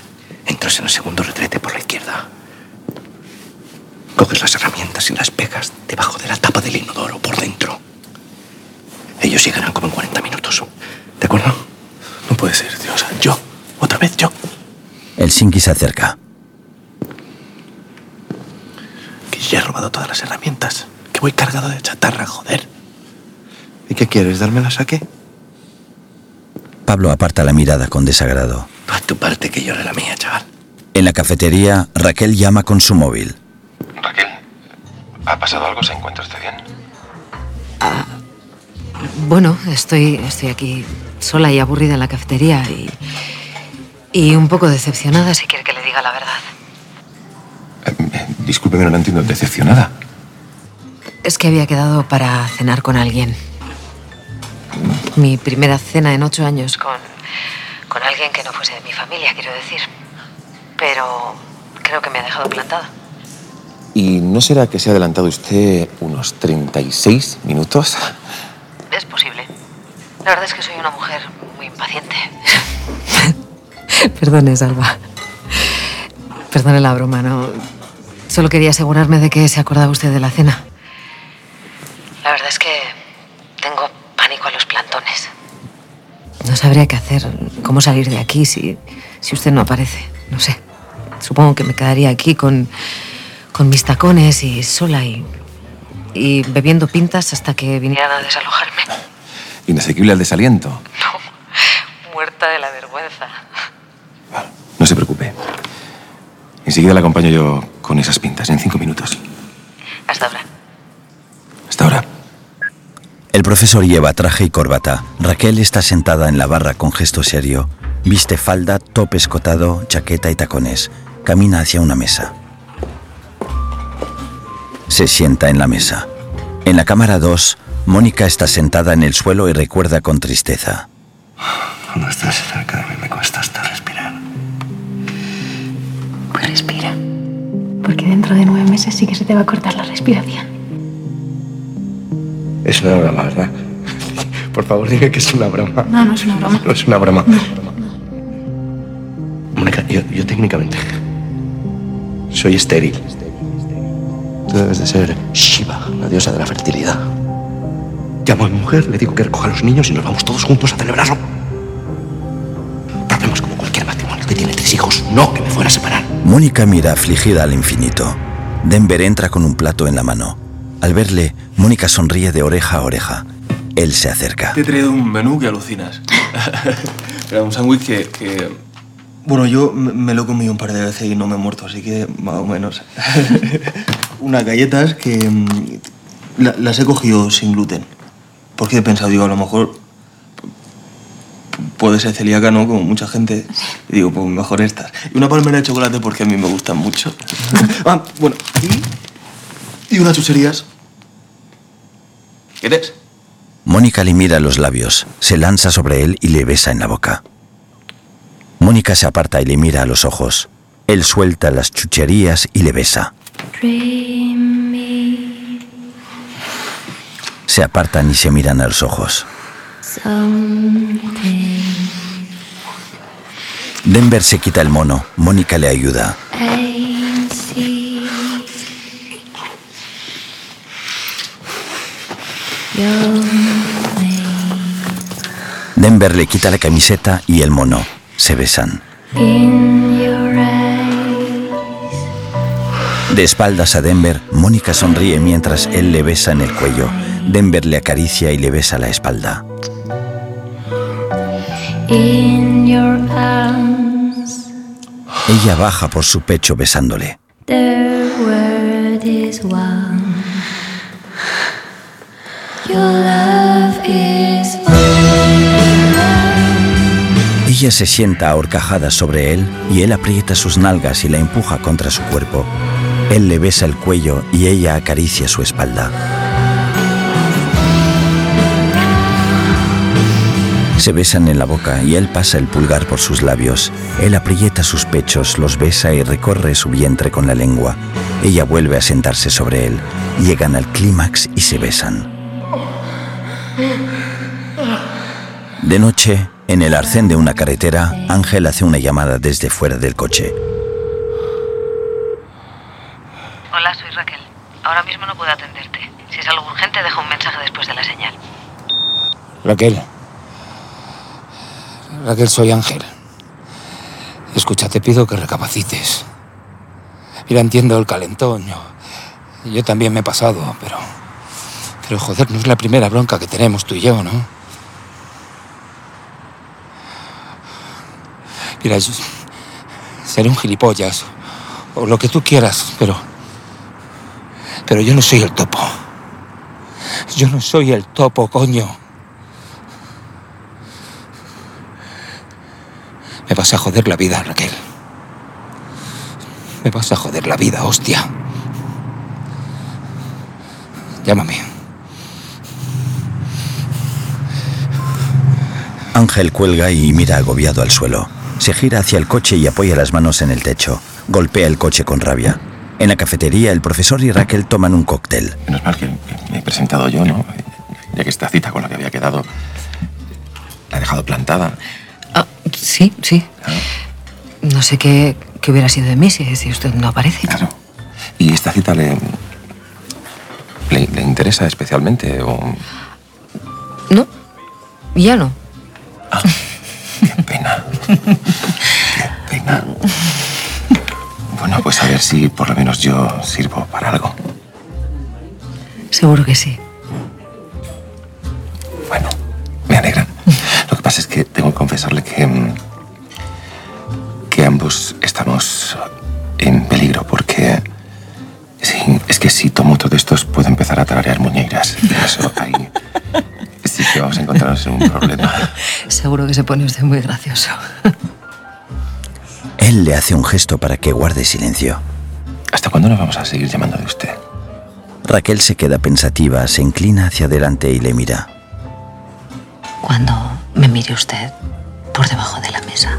Entras en el segundo retrete por la izquierda. Coges las herramientas y las pegas debajo de la tapa del inodoro por dentro. Ellos llegarán como en 40 minutos. ¿De acuerdo? No puede ser, tío. O sea, yo. Otra vez yo. El Sinki se acerca. Que ya he robado todas las herramientas. Que voy cargado de chatarra, joder. ¿Y qué quieres? ¿Dármelas a qué? Pablo aparta la mirada con desagrado. A tu parte que llore la mía, chaval. En la cafetería, Raquel llama con su móvil. Raquel, ¿ha pasado algo? ¿Se encuentra usted bien? Bueno, estoy, estoy aquí sola y aburrida en la cafetería y, y un poco decepcionada, si quiere que le diga la verdad. Discúlpeme, no la entiendo. ¿Decepcionada? Es que había quedado para cenar con alguien. Mi primera cena en ocho años con, con alguien que no fuese de mi familia, quiero decir. Pero creo que me ha dejado plantada. ¿Y no será que se ha adelantado usted unos 36 minutos? Es posible. La verdad es que soy una mujer muy impaciente. Perdone, Salva. Perdone la broma, ¿no? Solo quería asegurarme de que se acordaba usted de la cena. La verdad es que tengo pánico a los plantones. No sabría qué hacer, cómo salir de aquí si, si usted no aparece. No sé. Supongo que me quedaría aquí con, con mis tacones y sola y, y bebiendo pintas hasta que vinieran a desalojarme. Inasequible al desaliento. Muerta de la vergüenza. No se preocupe. Enseguida la acompaño yo con esas pintas, en cinco minutos. Hasta ahora. Profesor lleva traje y corbata. Raquel está sentada en la barra con gesto serio. Viste falda, top escotado, chaqueta y tacones. Camina hacia una mesa. Se sienta en la mesa. En la cámara 2, Mónica está sentada en el suelo y recuerda con tristeza. Cuando estás cerca de mí me cuesta hasta respirar. Pues respira. Porque dentro de nueve meses sí que se te va a cortar la respiración. Es una broma, ¿verdad? Por favor, dime que es una broma. No, no es una broma. No es una broma. Mónica, yo, yo técnicamente soy estéril. Tú debes de ser Shiva, la diosa de la fertilidad. Llamo a mi mujer, le digo que recoja a los niños y nos vamos todos juntos a celebrarlo. Problemas como cualquier matrimonio que tiene tres hijos, no que me fuera a separar. Mónica mira afligida al infinito. Denver entra con un plato en la mano. Al verle, Mónica sonríe de oreja a oreja. Él se acerca. Te he traído un menú que alucinas. Era un sándwich que, que- Bueno, yo me lo he comido un par de veces y no me he muerto, así que más o menos. Unas galletas que mm, la- las he cogido sin gluten. Porque he pensado, digo, a lo mejor puede ser celíaca, ¿no? Como mucha gente. Y digo, pues mejor estas. Y una palmera de chocolate porque a mí me gustan mucho. ah, bueno, y, y unas chucherías. ¿Quieres? Mónica le mira los labios, se lanza sobre él y le besa en la boca. Mónica se aparta y le mira a los ojos. Él suelta las chucherías y le besa. Se apartan y se miran a los ojos. Denver se quita el mono. Mónica le ayuda. Denver le quita la camiseta y el mono. Se besan. De espaldas a Denver, Mónica sonríe mientras él le besa en el cuello. Denver le acaricia y le besa la espalda. Ella baja por su pecho besándole. the word is one. Ella se sienta ahorcajada sobre él y él aprieta sus nalgas y la empuja contra su cuerpo. Él le besa el cuello y ella acaricia su espalda. Se besan en la boca y él pasa el pulgar por sus labios. Él aprieta sus pechos, los besa y recorre su vientre con la lengua. Ella vuelve a sentarse sobre él. Llegan al clímax y se besan. De noche, en el arcén de una carretera, Ángel hace una llamada desde fuera del coche. Hola, soy Raquel. Ahora mismo no puedo atenderte. Si es algo urgente, deja un mensaje después de la señal. Raquel. Raquel, soy Ángel. Escucha, te pido que recapacites. Mira, entiendo el calentón. Yo, yo también me he pasado, pero. Pero joder, no es la primera bronca que tenemos tú y yo, ¿no? Mira, yo seré un gilipollas o lo que tú quieras, pero. Pero yo no soy el topo. Yo no soy el topo, coño. Me vas a joder la vida, Raquel. Me vas a joder la vida, hostia. Llámame. Ángel cuelga y mira agobiado al suelo. Se gira hacia el coche y apoya las manos en el techo. Golpea el coche con rabia. En la cafetería, el profesor y Raquel toman un cóctel. Menos mal que, que me he presentado yo, ¿no? Ya que esta cita con la que había quedado la he dejado plantada. Ah, sí, sí. No sé qué, qué hubiera sido de mí si, si usted no aparece. Claro. ¿Y esta cita le, le, le interesa especialmente? O... No, ya no. Qué pena. Qué pena. Bueno, pues a ver si por lo menos yo sirvo para algo. Seguro que sí. Bueno, me alegra. Lo que pasa es que tengo que confesarle que. mm, que ambos estamos en peligro porque. Sí, es que si tomo todo estos puedo empezar a tararear muñeiras. Eso ahí. Sí que vamos a encontrarnos en un problema. Seguro que se pone usted muy gracioso. Él le hace un gesto para que guarde silencio. ¿Hasta cuándo nos vamos a seguir llamando de usted? Raquel se queda pensativa, se inclina hacia adelante y le mira. Cuando me mire usted por debajo de la mesa.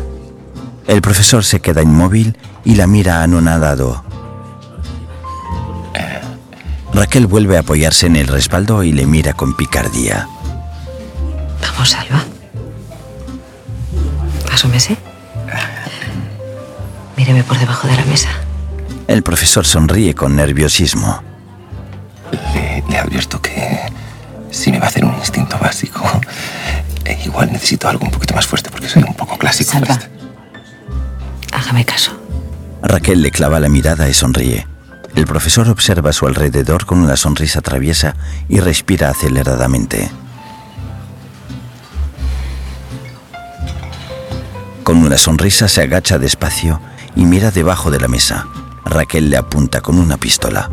El profesor se queda inmóvil y la mira anonadado. Raquel vuelve a apoyarse en el respaldo y le mira con picardía. Vamos, Alba. Asómese. Míreme por debajo de la mesa. El profesor sonríe con nerviosismo. Le, le advierto que si me va a hacer un instinto básico, eh, igual necesito algo un poquito más fuerte porque soy un poco clásico. Salva. Hágame caso. Raquel le clava la mirada y sonríe. El profesor observa a su alrededor con una sonrisa traviesa y respira aceleradamente. Con una sonrisa se agacha despacio y mira debajo de la mesa. Raquel le apunta con una pistola.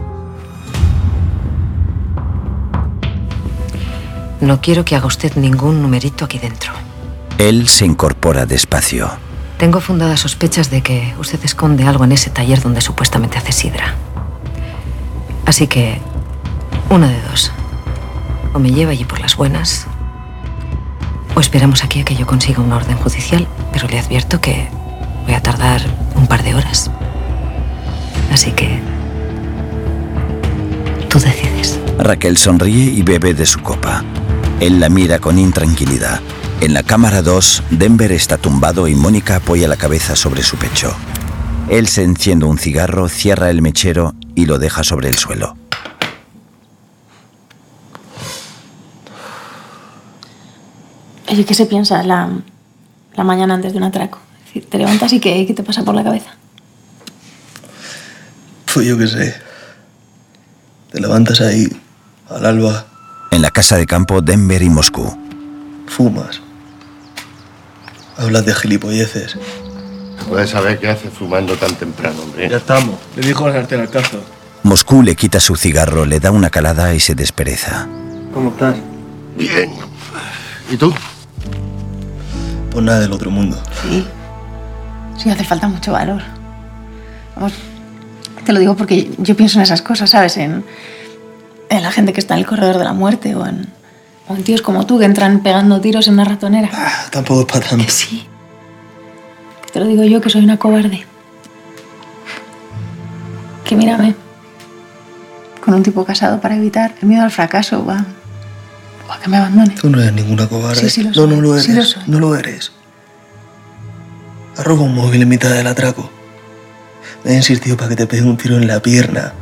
No quiero que haga usted ningún numerito aquí dentro. Él se incorpora despacio. Tengo fundadas sospechas de que usted esconde algo en ese taller donde supuestamente hace sidra. Así que, una de dos. O me lleva allí por las buenas, o esperamos aquí a que yo consiga una orden judicial, pero le advierto que voy a tardar un par de horas. Así que, tú decides. Raquel sonríe y bebe de su copa. Él la mira con intranquilidad. En la cámara 2, Denver está tumbado y Mónica apoya la cabeza sobre su pecho. Él se enciende un cigarro, cierra el mechero y lo deja sobre el suelo. Oye, ¿qué se piensa la, la mañana antes de un atraco? Es decir, te levantas y ¿qué, qué te pasa por la cabeza? Pues yo qué sé. Te levantas ahí, al alba, En la casa de campo, Denver y Moscú. fumas. Hablas de gilipolleces. Puedes saber qué hace fumando tan temprano, hombre. Ya estamos. Le dijo la sartén al cazo. Moscú le quita su cigarro, le da una calada y se despereza. ¿Cómo estás? Bien. ¿Y tú? Pues nada del otro mundo. Sí. Sí, hace falta mucho valor. Vamos, te lo digo porque yo pienso en esas cosas, ¿sabes? En, en la gente que está en el corredor de la muerte o en, o en tíos como tú que entran pegando tiros en una ratonera. Tampoco es para tanto. Sí. Te lo digo yo que soy una cobarde. Que mírame. Con un tipo casado para evitar el miedo al fracaso o a, o a que me abandone. Tú no eres ninguna cobarde. Sí, sí lo no, soy. no lo eres. Sí lo soy. No lo eres. Has robado un móvil en mitad del atraco. Me he insistido para que te pegue un tiro en la pierna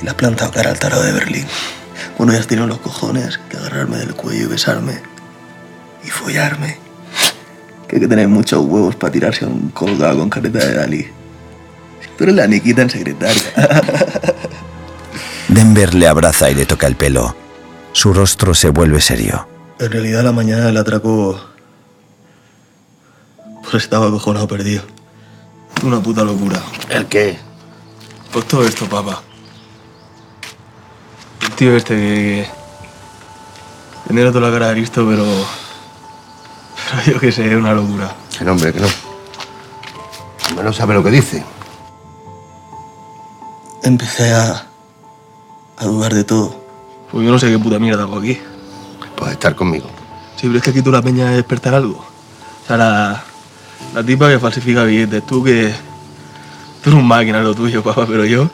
y le has plantado cara al tarado de Berlín. Bueno, ya has tenido los cojones que agarrarme del cuello y besarme. Y follarme. Que hay que tener muchos huevos para tirarse a un colgado con careta de Dalí. Si tú eres la Niquita en secretaria. Denver le abraza y le toca el pelo. Su rostro se vuelve serio. En realidad, la mañana del atraco. Pues estaba acojonado perdido. Una puta locura. ¿El qué? Pues todo esto, papá. El tío este que. que Tiene toda la cara de listo, pero. Pero yo qué sé, es una locura. Que no, hombre, que no. Al menos sabe lo que dice. Empecé a. a dudar de todo. Pues yo no sé qué puta mierda hago aquí. Puedes estar conmigo. Sí, pero es que aquí tú la peña es despertar algo. O sea, la. la tipa que falsifica billetes, tú que. Tú eres un máquina lo tuyo, papá, pero yo.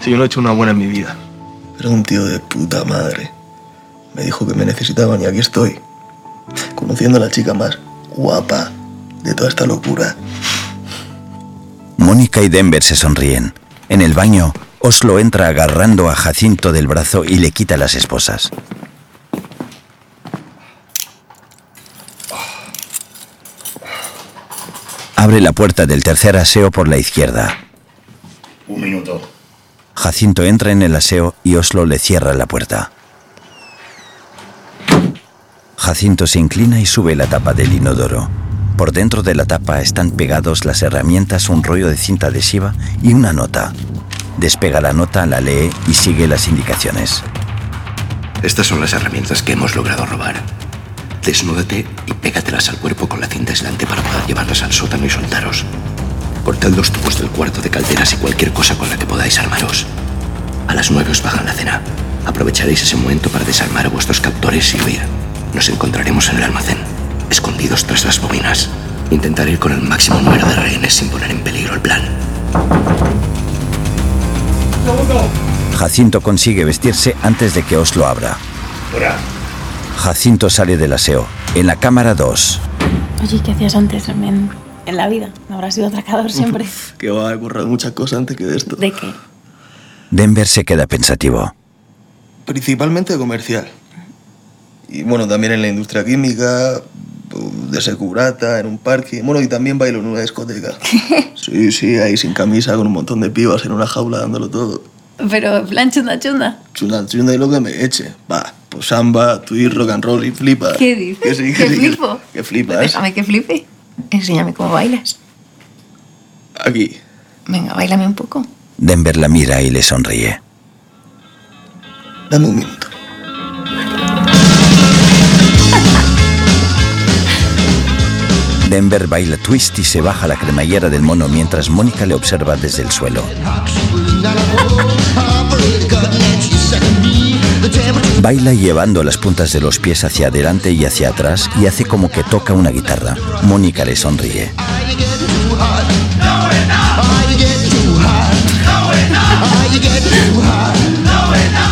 Si yo no he hecho una buena en mi vida. Era un tío de puta madre. Me dijo que me necesitaban y aquí estoy. Conociendo a la chica más guapa de toda esta locura. Mónica y Denver se sonríen. En el baño, Oslo entra agarrando a Jacinto del brazo y le quita las esposas. Abre la puerta del tercer aseo por la izquierda. Un minuto. Jacinto entra en el aseo y Oslo le cierra la puerta. Jacinto se inclina y sube la tapa del inodoro. Por dentro de la tapa están pegados las herramientas, un rollo de cinta adhesiva y una nota. Despega la nota, la lee y sigue las indicaciones. Estas son las herramientas que hemos logrado robar. Desnúdate y pégatelas al cuerpo con la cinta aislante para poder llevarlas al sótano y soltaros. Cortad los tubos del cuarto de calderas y cualquier cosa con la que podáis armaros. A las nueve os bajan la cena. Aprovecharéis ese momento para desarmar a vuestros captores y huir. Nos encontraremos en el almacén, escondidos tras las bobinas. Intentar ir con el máximo número de rehenes sin poner en peligro el plan. Jacinto consigue vestirse antes de que Oslo abra. Fuera. Jacinto sale del aseo. En la cámara 2, Oye, ¿qué hacías antes en, en la vida? ¿No habrás sido atracador siempre? Que va a currar muchas cosas antes que de esto. ¿De qué? Denver se queda pensativo. Principalmente comercial. Y bueno, también en la industria química, de securata, en un parque. Bueno, y también bailo en una discoteca. Sí, sí, ahí sin camisa, con un montón de pibas en una jaula dándolo todo. Pero, en plan chunda chunda. Chunda, chunda y lo que me eche. Va, pues samba, tweet, rock and roll y flipas. ¿Qué dices? Que sí, que ¿Que sí, que- flipo? Que flipas. Déjame que flipe. Enséñame cómo bailas. Aquí. Venga, bailame un poco. Denver la mira y le sonríe. Dame un minuto. Denver baila twist y se baja la cremallera del mono mientras Mónica le observa desde el suelo. Baila llevando las puntas de los pies hacia adelante y hacia atrás y hace como que toca una guitarra. Mónica le sonríe.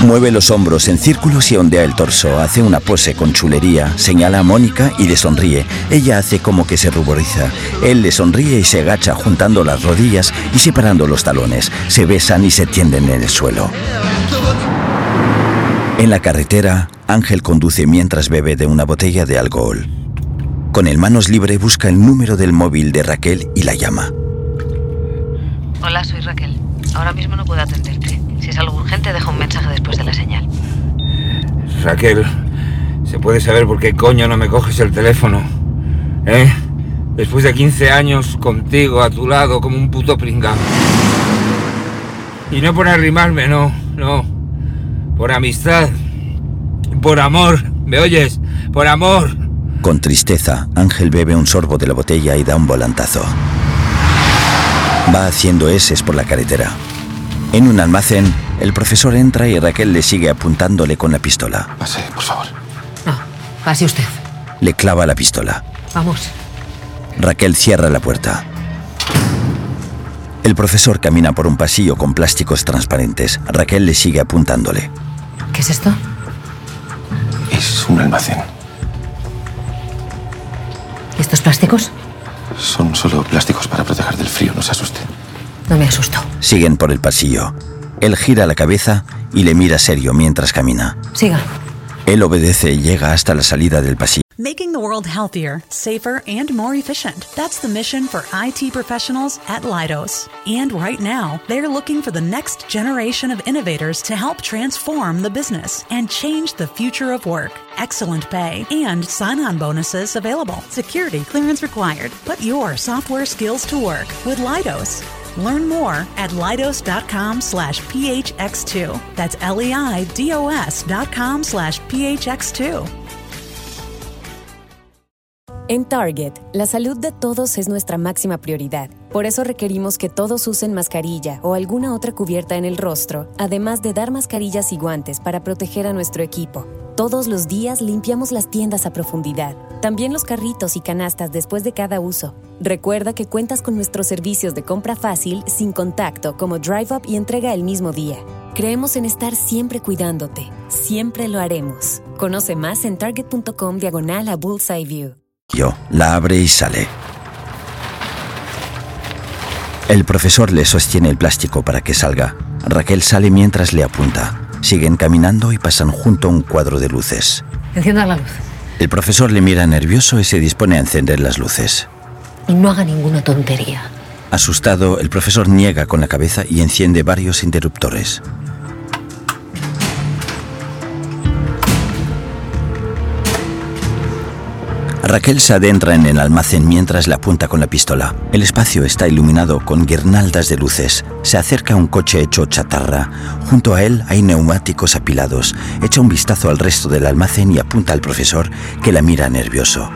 Mueve los hombros en círculos y ondea el torso, hace una pose con chulería, señala a Mónica y le sonríe. Ella hace como que se ruboriza. Él le sonríe y se agacha juntando las rodillas y separando los talones. Se besan y se tienden en el suelo. En la carretera, Ángel conduce mientras bebe de una botella de alcohol. Con el manos libre busca el número del móvil de Raquel y la llama. Hola, soy Raquel. Ahora mismo no puedo atenderte. Si es algo urgente, deja un mensaje después de la señal. Raquel, ¿se puede saber por qué coño no me coges el teléfono? ¿Eh? Después de 15 años contigo a tu lado como un puto pringao. Y no por arrimarme, no, no. Por amistad. Por amor. ¿Me oyes? Por amor. Con tristeza, Ángel bebe un sorbo de la botella y da un volantazo. Va haciendo eses por la carretera. En un almacén, el profesor entra y Raquel le sigue apuntándole con la pistola. Pase, por favor. Pase usted. Le clava la pistola. Vamos. Raquel cierra la puerta. El profesor camina por un pasillo con plásticos transparentes. Raquel le sigue apuntándole. ¿Qué es esto? Es un almacén. ¿Y estos plásticos? Son solo plásticos para proteger del frío, no se asuste. No me asusto. Siguen por el pasillo. Él gira la cabeza y le mira serio mientras camina. Siga. Él obedece y llega hasta la salida del pasillo. Making the world healthier, safer, and more efficient. That's the mission for IT professionals at Leidos. And right now, they're looking for the next generation of innovators to help transform the business and change the future of work. Excellent pay and sign on bonuses available. Security clearance required. Put your software skills to work with Leidos. Learn more at leidos.com slash phx2. That's L-E-I-D-O-S dot com slash phx2. En Target, la salud de todos es nuestra máxima prioridad. Por eso requerimos que todos usen mascarilla o alguna otra cubierta en el rostro, además de dar mascarillas y guantes para proteger a nuestro equipo. Todos los días limpiamos las tiendas a profundidad, también los carritos y canastas después de cada uso. Recuerda que cuentas con nuestros servicios de compra fácil, sin contacto, como Drive Up y entrega el mismo día. Creemos en estar siempre cuidándote. Siempre lo haremos. Conoce más en target.com diagonal a Bullseye View. La abre y sale. El profesor le sostiene el plástico para que salga. Raquel sale mientras le apunta. Siguen caminando y pasan junto a un cuadro de luces. Encienda la luz. El profesor le mira nervioso y se dispone a encender las luces. Y no haga ninguna tontería. Asustado, el profesor niega con la cabeza y enciende varios interruptores. Raquel se adentra en el almacén mientras le apunta con la pistola. El espacio está iluminado con guirnaldas de luces. Se acerca un coche hecho chatarra. Junto a él hay neumáticos apilados. Echa un vistazo al resto del almacén y apunta al profesor, que la mira nervioso.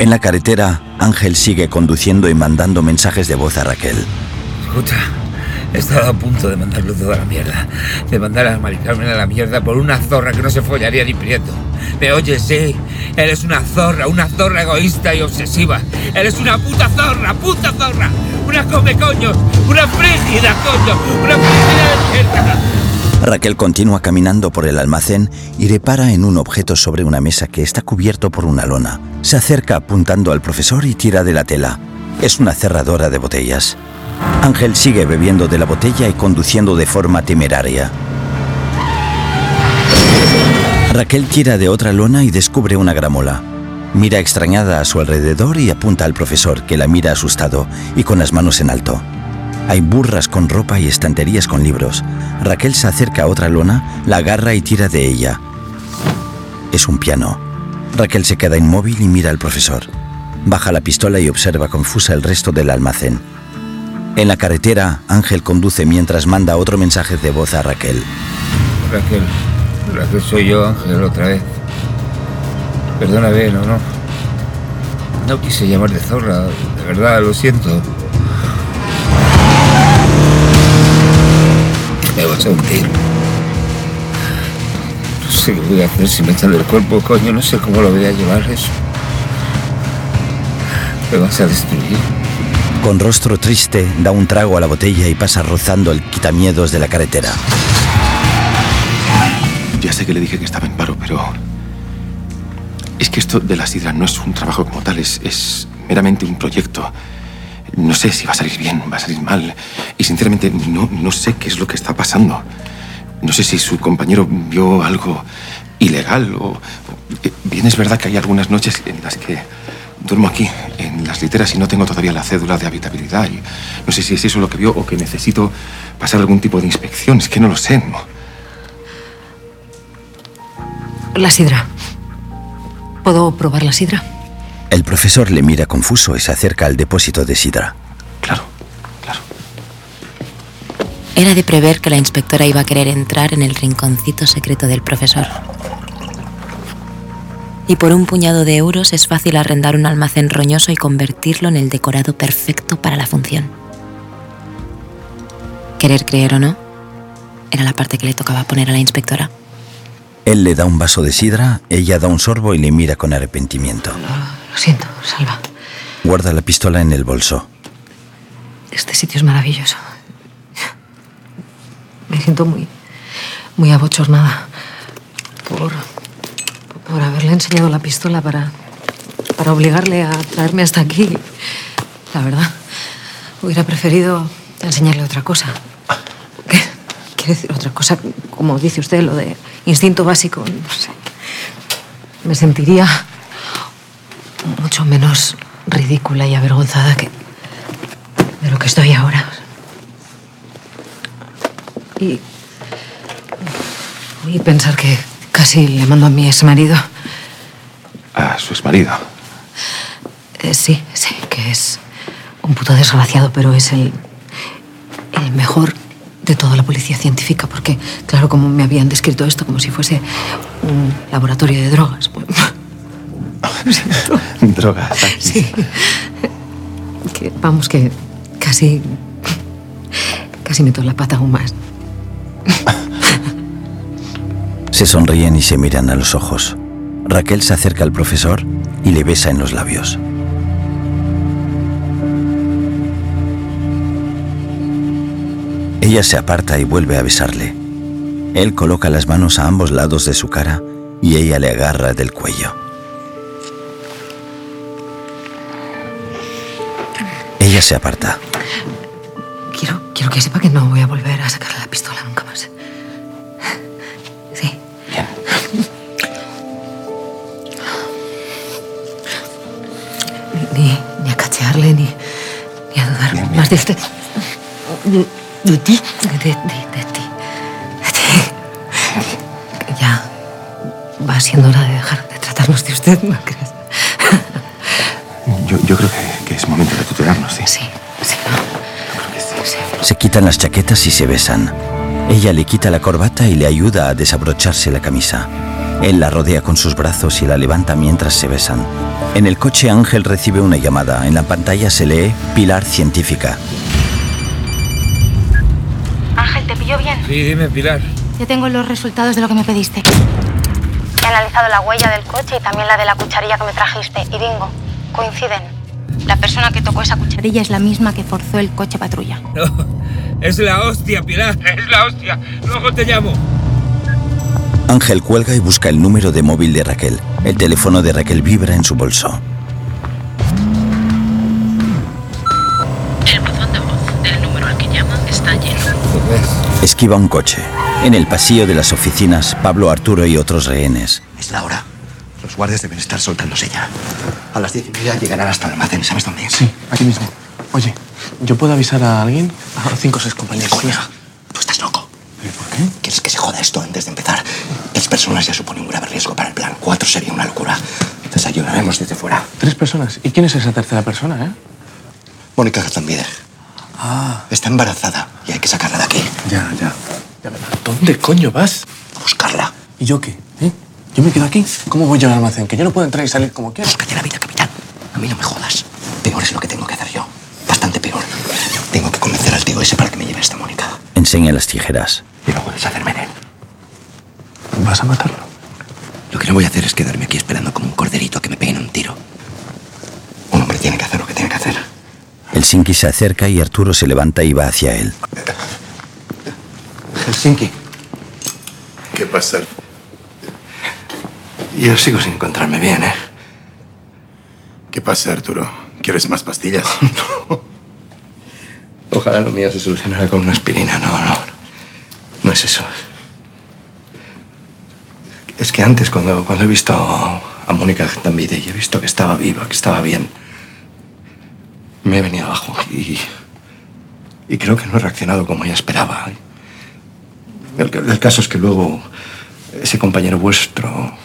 En la carretera, Ángel sigue conduciendo y mandando mensajes de voz a Raquel. Escucha, he estado a punto de mandarlo toda la mierda. De mandar a Mari Carmen a la mierda por una zorra que no se follaría ni prieto. ¿Me oyes? Sí. Eres una zorra, una zorra egoísta y obsesiva. Eres una puta zorra, puta zorra. Una come coño, una frígida coño, una frígida. Raquel continúa caminando por el almacén y repara en un objeto sobre una mesa que está cubierto por una lona. Se acerca apuntando al profesor y tira de la tela. Es una cerradora de botellas. Ángel sigue bebiendo de la botella y conduciendo de forma temeraria. Raquel tira de otra lona y descubre una gramola. Mira extrañada a su alrededor y apunta al profesor, que la mira asustado y con las manos en alto. Hay burras con ropa y estanterías con libros. Raquel se acerca a otra lona, la agarra y tira de ella. Es un piano. Raquel se queda inmóvil y mira al profesor. Baja la pistola y observa confusa el resto del almacén. En la carretera, Ángel conduce mientras manda otro mensaje de voz a Raquel. Raquel, Raquel soy yo, Ángel, otra vez. Perdóname, no, no. No quise llamar de zorra, de verdad, lo siento. Me vas a hundir. No sé qué voy a hacer si me echan del cuerpo, coño, no sé cómo lo voy a llevar eso. Me vas a destruir. Con rostro triste, da un trago a la botella y pasa rozando el quitamiedos de la carretera. Ya sé que le dije que estaba en paro, pero... Es que esto de la sidra no es un trabajo como tal, es, es meramente un proyecto. No sé si va a salir bien, va a salir mal. Y sinceramente no, no sé qué es lo que está pasando. No sé si su compañero vio algo ilegal o... eh, Bien es verdad que hay algunas noches en las que duermo aquí, en las literas, y no tengo todavía la cédula de habitabilidad. Y no sé si es eso lo que vio o que necesito pasar algún tipo de inspección. Es que no lo sé, ¿no? La sidra. ¿Puedo probar la sidra? El profesor le mira confuso y se acerca al depósito de sidra. Era de prever que la inspectora iba a querer entrar en el rinconcito secreto del profesor. Y por un puñado de euros es fácil arrendar un almacén roñoso y convertirlo en el decorado perfecto para la función. Querer creer o no, era la parte que le tocaba poner a la inspectora. Él le da un vaso de sidra, ella da un sorbo y le mira con arrepentimiento. Lo siento, Salva. Guarda la pistola en el bolso. Este sitio es maravilloso. Me siento muy, muy abochornada por, por haberle enseñado la pistola para, para obligarle a traerme hasta aquí. La verdad, hubiera preferido enseñarle otra cosa. ¿Qué? Quiere decir otra cosa, como dice usted, lo de instinto básico. No sé. Me sentiría mucho menos ridícula y avergonzada que de lo que estoy ahora. Y, y pensar que casi le mando a mi ex marido. A su exmarido. Eh, sí, sí, que es un puto desgraciado, pero es el, el mejor de toda la policía científica, porque, claro, como me habían descrito esto como si fuese un laboratorio de drogas. Siento. Drogas. Sí. Que, vamos, que casi. casi meto la pata aún más. Se sonríen y se miran a los ojos. Raquel se acerca al profesor y le besa en los labios. Ella se aparta y vuelve a besarle. Él coloca las manos a ambos lados de su cara y ella le agarra del cuello. Ella se aparta. Quiero, quiero que sepa que no voy a volver a sacarle la pistola nunca más. Sí. Ni, ni, ni a cachearle, ni, ni a dudar más de usted. De, ti. De, de- de- ti. De ti. Ya va siendo hora de dejar de tratarnos de usted, ¿no crees? Yo, yo creo que, que es momento de tutelarnos, sí. Sí, sí. Se quitan las chaquetas y se besan. Ella le quita la corbata y le ayuda a desabrocharse la camisa. Él la rodea con sus brazos y la levanta mientras se besan. En el coche Ángel recibe una llamada. En la pantalla se lee Pilar Científica. Ángel, ¿te pillo bien? Sí, dime, Pilar. Ya tengo los resultados de lo que me pediste. He analizado la huella del coche y también la de la cucharilla que me trajiste. Y bingo, coinciden. La persona que tocó esa cucharilla es la misma que forzó el coche patrulla. No, es la hostia, Pilar. Es la hostia. Luego te llamo. Ángel cuelga y busca el número de móvil de Raquel. El teléfono de Raquel vibra en su bolso. Esquiva un coche. En el pasillo de las oficinas, Pablo, Arturo y otros rehenes. Es la hora. Los guardias deben estar soltándose ya. A las diez y media llegarán hasta el almacén. ¿Sabes dónde es? Sí, aquí mismo. Oye, ¿yo puedo avisar a alguien? A cinco o seis compañeros. Oiga, tú estás loco. por qué? ¿Quieres que se joda esto antes de empezar? Tres personas ya supone un grave riesgo para el plan. Cuatro sería una locura. Desayunaremos desde fuera. Tres personas. ¿Y quién es esa tercera persona, eh? Mónica Gazambide. Ah. Está embarazada y hay que sacarla de aquí. Ya, ya. ¿Dónde coño vas? A buscarla. ¿Y yo qué? ¿Eh? ¿Yo me quedo aquí? ¿Cómo voy yo al almacén? Que yo no puedo entrar y salir como quiera. Búscate la vida, capitán. A mí no me jodas. Peor es lo que tengo que hacer yo. Bastante peor. Tengo que convencer al tío ese para que me lleve a esta Mónica. Enseña las tijeras. Y no puedes hacerme de él. ¿Vas a matarlo? Lo que no voy a hacer es quedarme aquí esperando como un corderito a que me peguen un tiro. Un hombre tiene que hacer lo que tiene que hacer. Helsinki se acerca y Arturo se levanta y va hacia él. Helsinki. ¿Qué pasa? Yo sigo sin encontrarme bien, ¿eh? ¿Qué pasa, Arturo? ¿Quieres más pastillas? Ojalá lo mío se solucionara con una aspirina. No, no. No es eso. Es que antes, cuando, cuando he visto a Mónica Tambide y he visto que estaba viva, que estaba bien, me he venido abajo y, creo que no he reaccionado como ella esperaba. El, caso es que luego ese compañero vuestro,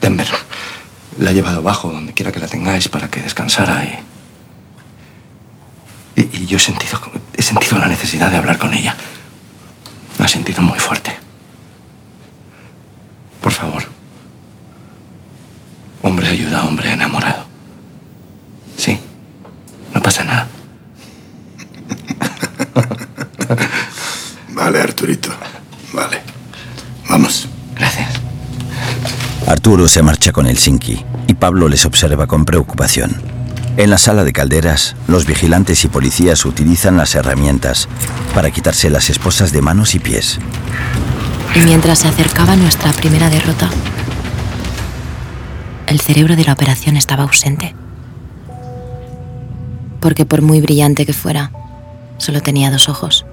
Denver, la ha llevado abajo, donde quiera que la tengáis, para que descansara y... Y, y yo he sentido, he sentido la necesidad de hablar con ella. La he sentido muy fuerte. Por favor. Hombre ayuda a hombre enamorado. No pasa nada. Vale, Arturito. Vale. Vamos. Gracias. Arturo se marcha con Helsinki y Pablo les observa con preocupación. En la sala de calderas, los vigilantes y policías utilizan las herramientas para quitarse las esposas de manos y pies. Y mientras se acercaba nuestra primera derrota, el cerebro de la operación estaba ausente. Porque por muy brillante que fuera, solo tenía dos ojos.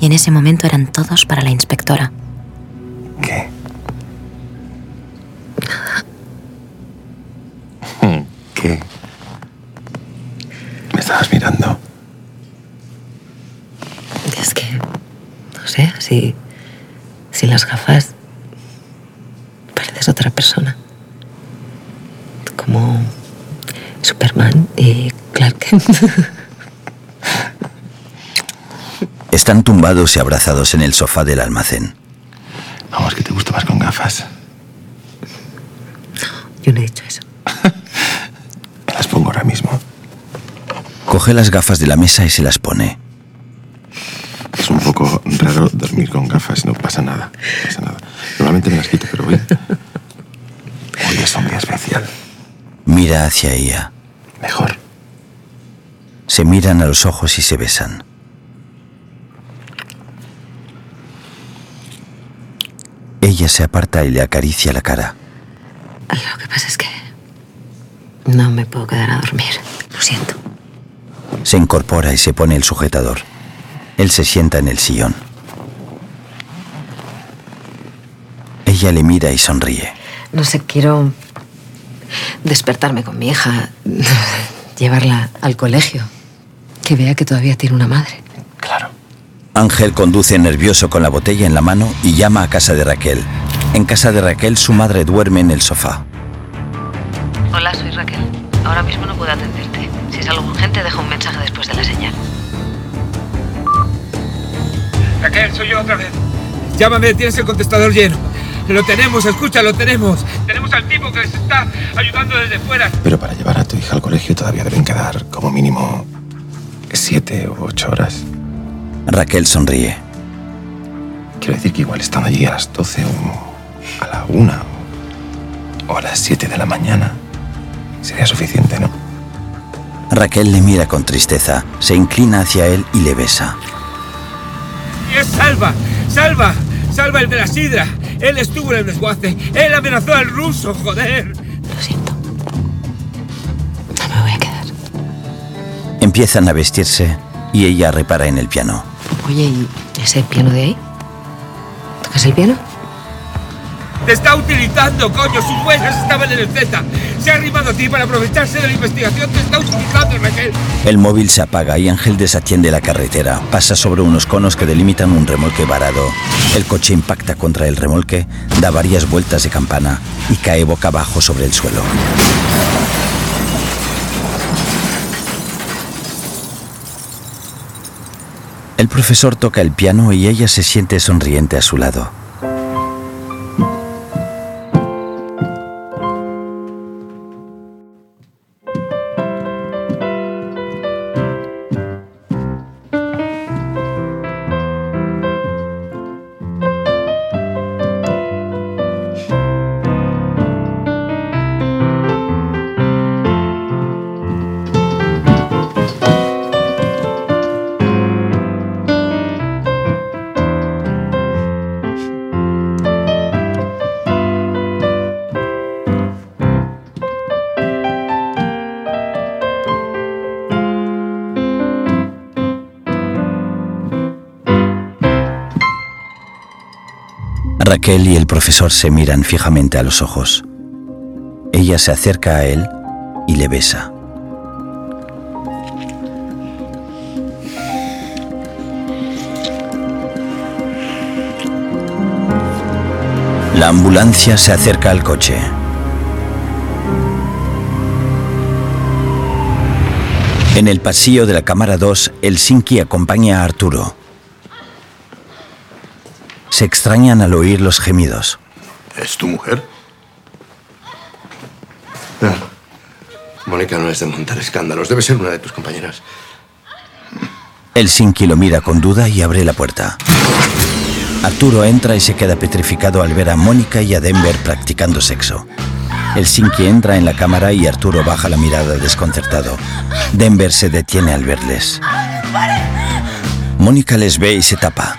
Y en ese momento eran todos para la inspectora. ¿Qué? ¿Qué? ¿Me estabas mirando? Es que, no sé, si, si las gafas pareces otra persona. Como Superman y Clark Kent. Están tumbados y abrazados en el sofá del almacén. Vamos, que te gusta más con gafas. Yo no he dicho eso. Las pongo ahora mismo. Coge las gafas de la mesa y se las pone. Es un poco raro dormir con gafas, no pasa nada. No pasa nada. Normalmente me las quito, pero hoy. Hoy es un día especial. Mira hacia ella. Mejor. Se miran a los ojos y se besan. Ella se aparta y le acaricia la cara. Lo que pasa es que no me puedo quedar a dormir. Lo siento. Se incorpora y se pone el sujetador. Él se sienta en el sillón. Ella le mira y sonríe. No sé, quiero despertarme con mi hija, llevarla al colegio, que vea que todavía tiene una madre. Ángel conduce nervioso con la botella en la mano y llama a casa de Raquel. En casa de Raquel su madre duerme en el sofá. Hola, soy Raquel. Ahora mismo no puedo atenderte. Si es algo urgente, deja un mensaje después de la señal. Raquel, soy yo otra vez. Llámame, tienes el contestador lleno. Lo tenemos, escucha, lo tenemos. Tenemos al tipo que les está ayudando desde fuera. Pero para llevar a tu hija al colegio todavía deben quedar como mínimo siete u ocho horas. Raquel sonríe. Quiero decir que igual están allí a las 12 o a la una o a las 7 de la mañana. Sería suficiente, ¿no? Raquel le mira con tristeza, se inclina hacia él y le besa. Y es Salva, Salva, Salva el de la sidra. Él estuvo en el desguace. Él amenazó al ruso, joder. Empiezan a vestirse y ella repara en el piano. Oye, ¿y ese piano de ahí? ¿Tocas el piano? Te está utilizando, coño. Sus huellas estaban en el Z. Se ha arrimado a ti para aprovecharse de la investigación. Te está utilizando, Raquel. El móvil se apaga y Ángel desatiende la carretera. Pasa sobre unos conos que delimitan un remolque varado. El coche impacta contra el remolque, da varias vueltas de campana y cae boca abajo sobre el suelo. El profesor toca el piano y ella se siente sonriente a su lado. Raquel y el profesor se miran fijamente a los ojos. Ella se acerca a él y le besa. La ambulancia se acerca al coche. En el pasillo de la cámara 2, el Sinki acompaña a Arturo. Se extrañan al oír los gemidos. ¿Es tu mujer? No. Mónica no es de montar escándalos. Debe ser una de tus compañeras. El Sinki lo mira con duda y abre la puerta. Arturo entra y se queda petrificado al ver a Mónica y a Denver practicando sexo. El Sinki entra en la cámara y Arturo baja la mirada desconcertado. Denver se detiene al verles. Mónica les ve y se tapa.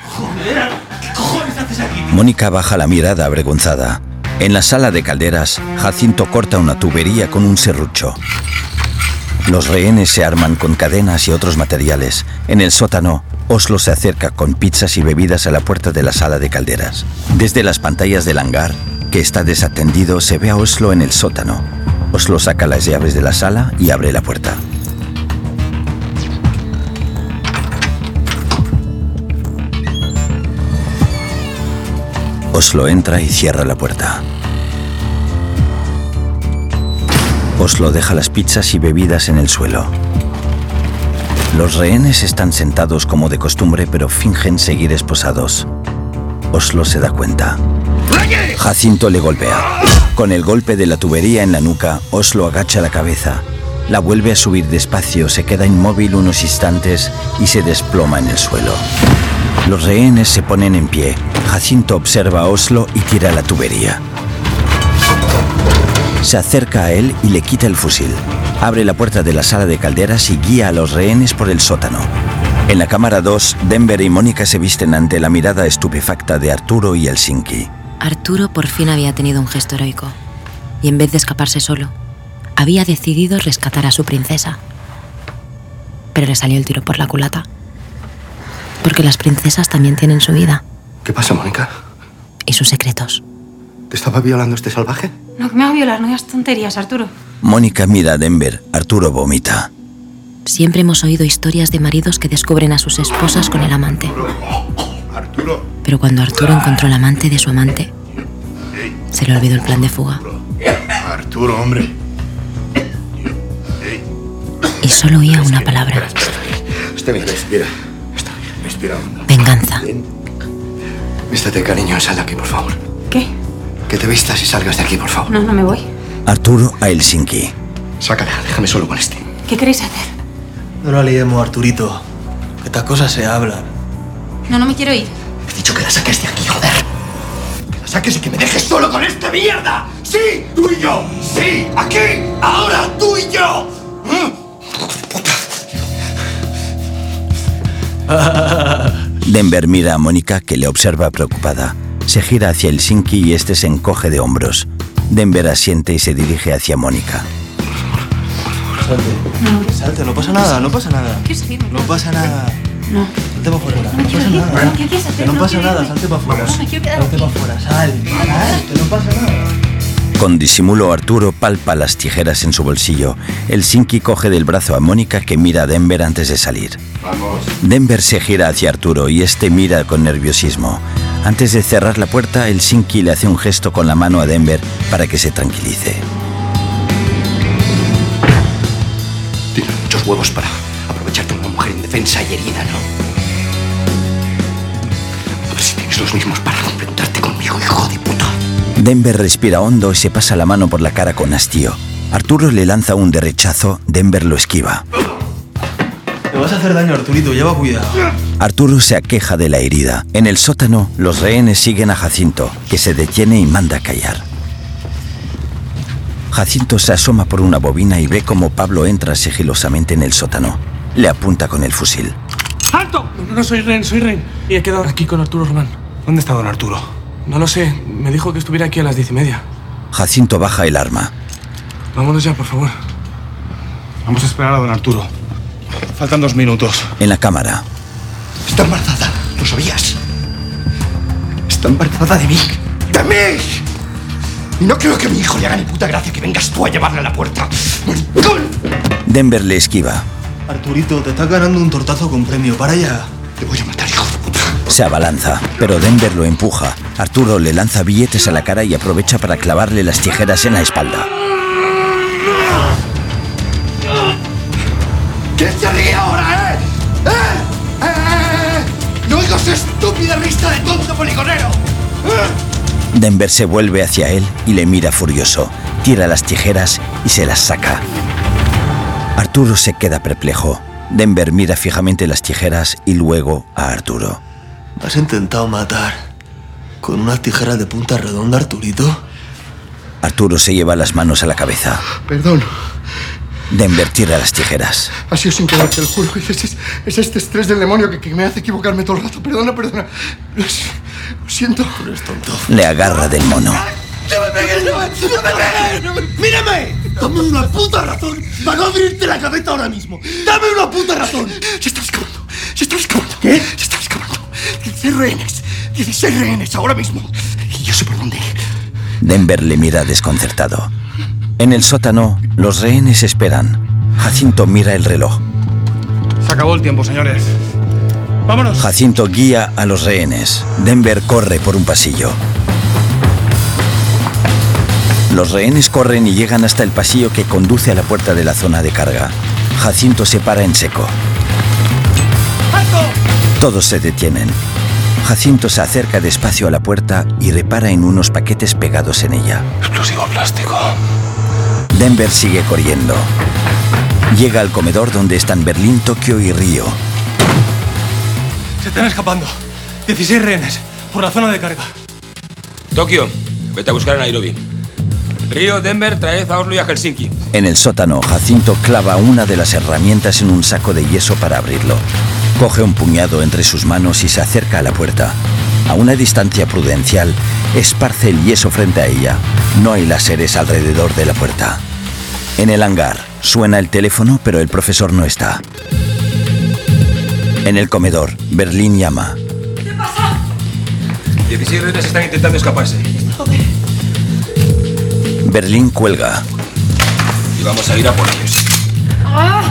Mónica baja la mirada avergonzada. En la sala de calderas, Jacinto corta una tubería con un serrucho. Los rehenes se arman con cadenas y otros materiales. En el sótano, Oslo se acerca con pizzas y bebidas a la puerta de la sala de calderas. Desde las pantallas del hangar, que está desatendido, se ve a Oslo en el sótano. Oslo saca las llaves de la sala y abre la puerta. Oslo entra y cierra la puerta. Oslo deja las pizzas y bebidas en el suelo. Los rehenes están sentados como de costumbre, pero fingen seguir esposados. Oslo se da cuenta. Jacinto le golpea. Con el golpe de la tubería en la nuca, Oslo agacha la cabeza. La vuelve a subir despacio, se queda inmóvil unos instantes y se desploma en el suelo. Los rehenes se ponen en pie. Jacinto observa a Oslo y tira la tubería. Se acerca a él y le quita el fusil. Abre la puerta de la sala de calderas y guía a los rehenes por el sótano. En la cámara 2, Denver y Mónica se visten ante la mirada estupefacta de Arturo y Helsinki. Arturo por fin había tenido un gesto heroico. Y en vez de escaparse solo, había decidido rescatar a su princesa. Pero le salió el tiro por la culata. Porque las princesas también tienen su vida ¿Qué pasa, Mónica? y sus secretos. ¿Te estaba violando este salvaje? No, que me va a violar, no digas tonterías, Arturo. Mónica mira a Denver. Arturo vomita. Siempre hemos oído historias de maridos que descubren a sus esposas con el amante. Arturo. Pero cuando Arturo encontró el amante de su amante, se le olvidó el plan de fuga. Arturo, hombre. Y solo oía una palabra. Está bien, respira. Está bien. Venganza. Vístate, cariño, sal de aquí, por favor. ¿Qué? Que te vistas y salgas de aquí, por favor. No, no me voy. Arturo a Helsinki. Sácala, déjame solo con este. ¿Qué queréis hacer? No la liemos, Arturito. Que estas cosas se hablan. No, no me quiero ir. He dicho que la saques de aquí, joder. Que la saques y que me dejes solo con esta mierda. Sí, tú y yo. Sí, aquí, ahora, tú y yo. Denver mira a Mónica que le observa preocupada. Se gira hacia Helsinki y este se encoge de hombros. Denver asiente y se dirige hacia Mónica. Salte. Salte, no pasa nada, no pasa nada. ¿Qué es No pasa nada. No. Salte para afuera. No pasa nada. ¿Qué quieres hacer? Que no No pasa nada, salte para afuera. No, Salte para afuera, sal. No pasa nada. Con disimulo, Arturo palpa las tijeras en su bolsillo. El Sinki coge del brazo a Mónica que mira a Denver antes de salir. Vamos. Denver se gira hacia Arturo y este mira con nerviosismo. Antes de cerrar la puerta, el Sinki le hace un gesto con la mano a Denver para que se tranquilice. Tienes muchos huevos para aprovecharte de una mujer indefensa y herida, ¿no? A ver si tienes los mismos para enfrentarte conmigo, hijo de puta. Denver respira hondo y se pasa la mano por la cara con hastío. Arturo le lanza un de rechazo, Denver lo esquiva. Te vas a hacer daño, Arturito, lleva cuidado. Arturo se aqueja de la herida. En el sótano, los rehenes siguen a Jacinto, que se detiene y manda a callar. Jacinto se asoma por una bobina y ve cómo Pablo entra sigilosamente en el sótano. Le apunta con el fusil. ¡Alto! No, no soy Ren, soy Ren. Y he quedado aquí con Arturo Román. ¿Dónde está don Arturo? No lo sé. Me dijo que estuviera aquí a las diez y media. Jacinto baja el arma. Vámonos ya, por favor. Vamos a esperar a don Arturo. Faltan dos minutos. En la cámara, Está embarazada, ¿lo sabías? Está embarazada de mí. ¡De mí! Y no creo que a mi hijo le haga ni puta gracia que vengas tú a llevarle a la puerta. ¡Maricón! Denver le esquiva. Arturito, te estás ganando un tortazo con premio. Para allá. Te voy a matar, hijo. Se abalanza, pero Denver lo empuja. Arturo le lanza billetes a la cara y aprovecha para clavarle las tijeras en la espalda. ¿Quién se ríe ahora, eh? ¿Eh? ¿Eh? ¿Eh? ¡No oigo estúpida risa de tonto poligonero! ¿Eh? Denver se vuelve hacia él y le mira furioso. Tira las tijeras y se las saca. Arturo se queda perplejo. Denver mira fijamente las tijeras y luego a Arturo. ¿Me has intentado matar con unas tijeras de punta redonda, Arturito? Arturo se lleva las manos a la cabeza. Perdón, Denver tira las tijeras. ha sido sin querer, te lo juro. Es, es- es este estrés del demonio que, que me hace equivocarme todo el rato. Perdona, perdona. Lo, si- lo siento. Eres tonto. Le agarra del mono. ¡No me pegues! ¡No me, no me pegues! ¡Mírame! Dame una puta razón para no abrirte la cabeza ahora mismo. ¡Dame una puta razón! Se está escapando. Se está escapando. ¿Qué? Se está escapando. 16 rehenes. 16 rehenes ahora mismo. Y yo sé por dónde. Denver le mira desconcertado. En el sótano, los rehenes esperan. Jacinto mira el reloj. Se acabó el tiempo, señores. ¡Vámonos! Jacinto guía a los rehenes. Denver corre por un pasillo. Los rehenes corren y llegan hasta el pasillo que conduce a la puerta de la zona de carga. Jacinto se para en seco. Todos se detienen. Jacinto se acerca despacio a la puerta y repara en unos paquetes pegados en ella. Explosivo plástico. Denver sigue corriendo. Llega al comedor donde están Berlín, Tokio y Río. Se están escapando. 16 rehenes por la zona de carga. Tokio, vete a buscar a Nairobi. Río, Denver, traed a Oslo y a Helsinki. En el sótano, Jacinto clava una de las herramientas en un saco de yeso para abrirlo. Coge un puñado entre sus manos y se acerca a la puerta. A una distancia prudencial, esparce el yeso frente a ella. No hay láseres alrededor de la puerta. En el hangar, suena el teléfono, pero el profesor no está. En el comedor, Berlín llama. 16 rehenes están intentando escaparse. Berlín cuelga. Y vamos a ir a por ellos. Vamos.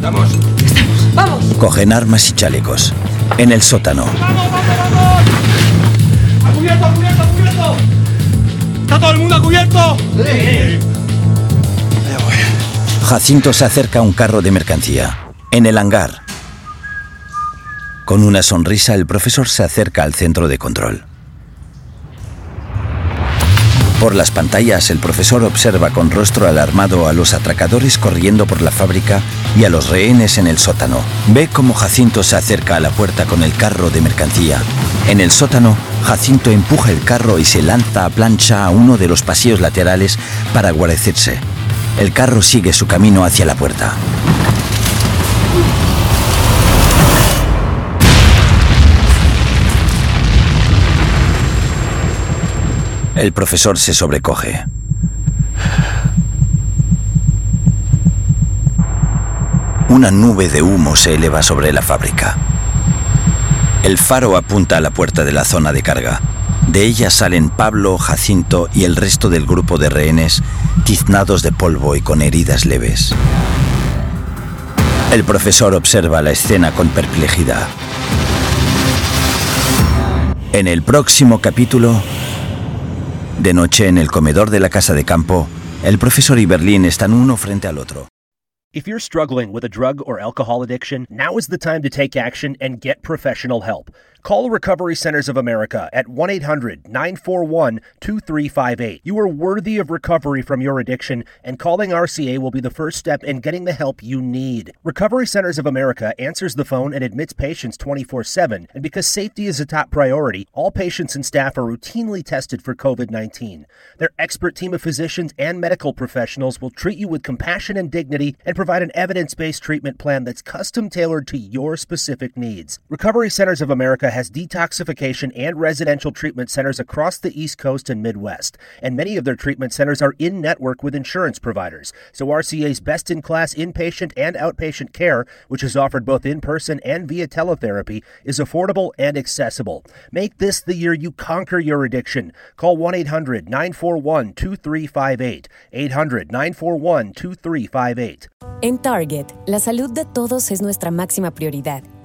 ¡Vamos! Cogen armas y chalecos. En el sótano, ¡A cubierto, a cubierto, a cubierto! ¿Está todo el mundo a cubierto? Sí. Jacinto se acerca a un carro de mercancía. En el hangar. Con una sonrisa, el profesor se acerca al centro de control. Por las pantallas, el profesor observa con rostro alarmado a los atracadores corriendo por la fábrica y a los rehenes en el sótano. Ve cómo Jacinto se acerca a la puerta con el carro de mercancía. En el sótano, Jacinto empuja el carro y se lanza a plancha a uno de los pasillos laterales para guarecerse. El carro sigue su camino hacia la puerta. El profesor se Una nube de humo se eleva sobre la fábrica. El faro apunta a la puerta de la zona de carga. De ella salen Pablo, Jacinto y el resto del grupo de rehenes, tiznados de polvo y con heridas leves. El profesor observa la escena con perplejidad. En el próximo capítulo, de noche en el comedor de la casa de campo, el profesor y Berlín están uno frente al otro. If you're struggling with a drug or alcohol addiction, now is the time to take action and get professional help. Call Recovery Centers of America at 1 800 941 2358. You are worthy of recovery from your addiction, and calling RCA will be the first step in getting the help you need. Recovery Centers of America answers the phone and admits patients 24 7, and because safety is a top priority, all patients and staff are routinely tested for COVID 19. Their expert team of physicians and medical professionals will treat you with compassion and dignity and provide an evidence based treatment plan that's custom tailored to your specific needs. Recovery Centers of America has detoxification and residential treatment centers across the East Coast and Midwest, and many of their treatment centers are in network with insurance providers. So RCA's best in class inpatient and outpatient care, which is offered both in person and via teletherapy, is affordable and accessible. Make this the year you conquer your addiction. Call 1 800 941 2358. 800 941 2358. En Target, la salud de todos es nuestra máxima prioridad.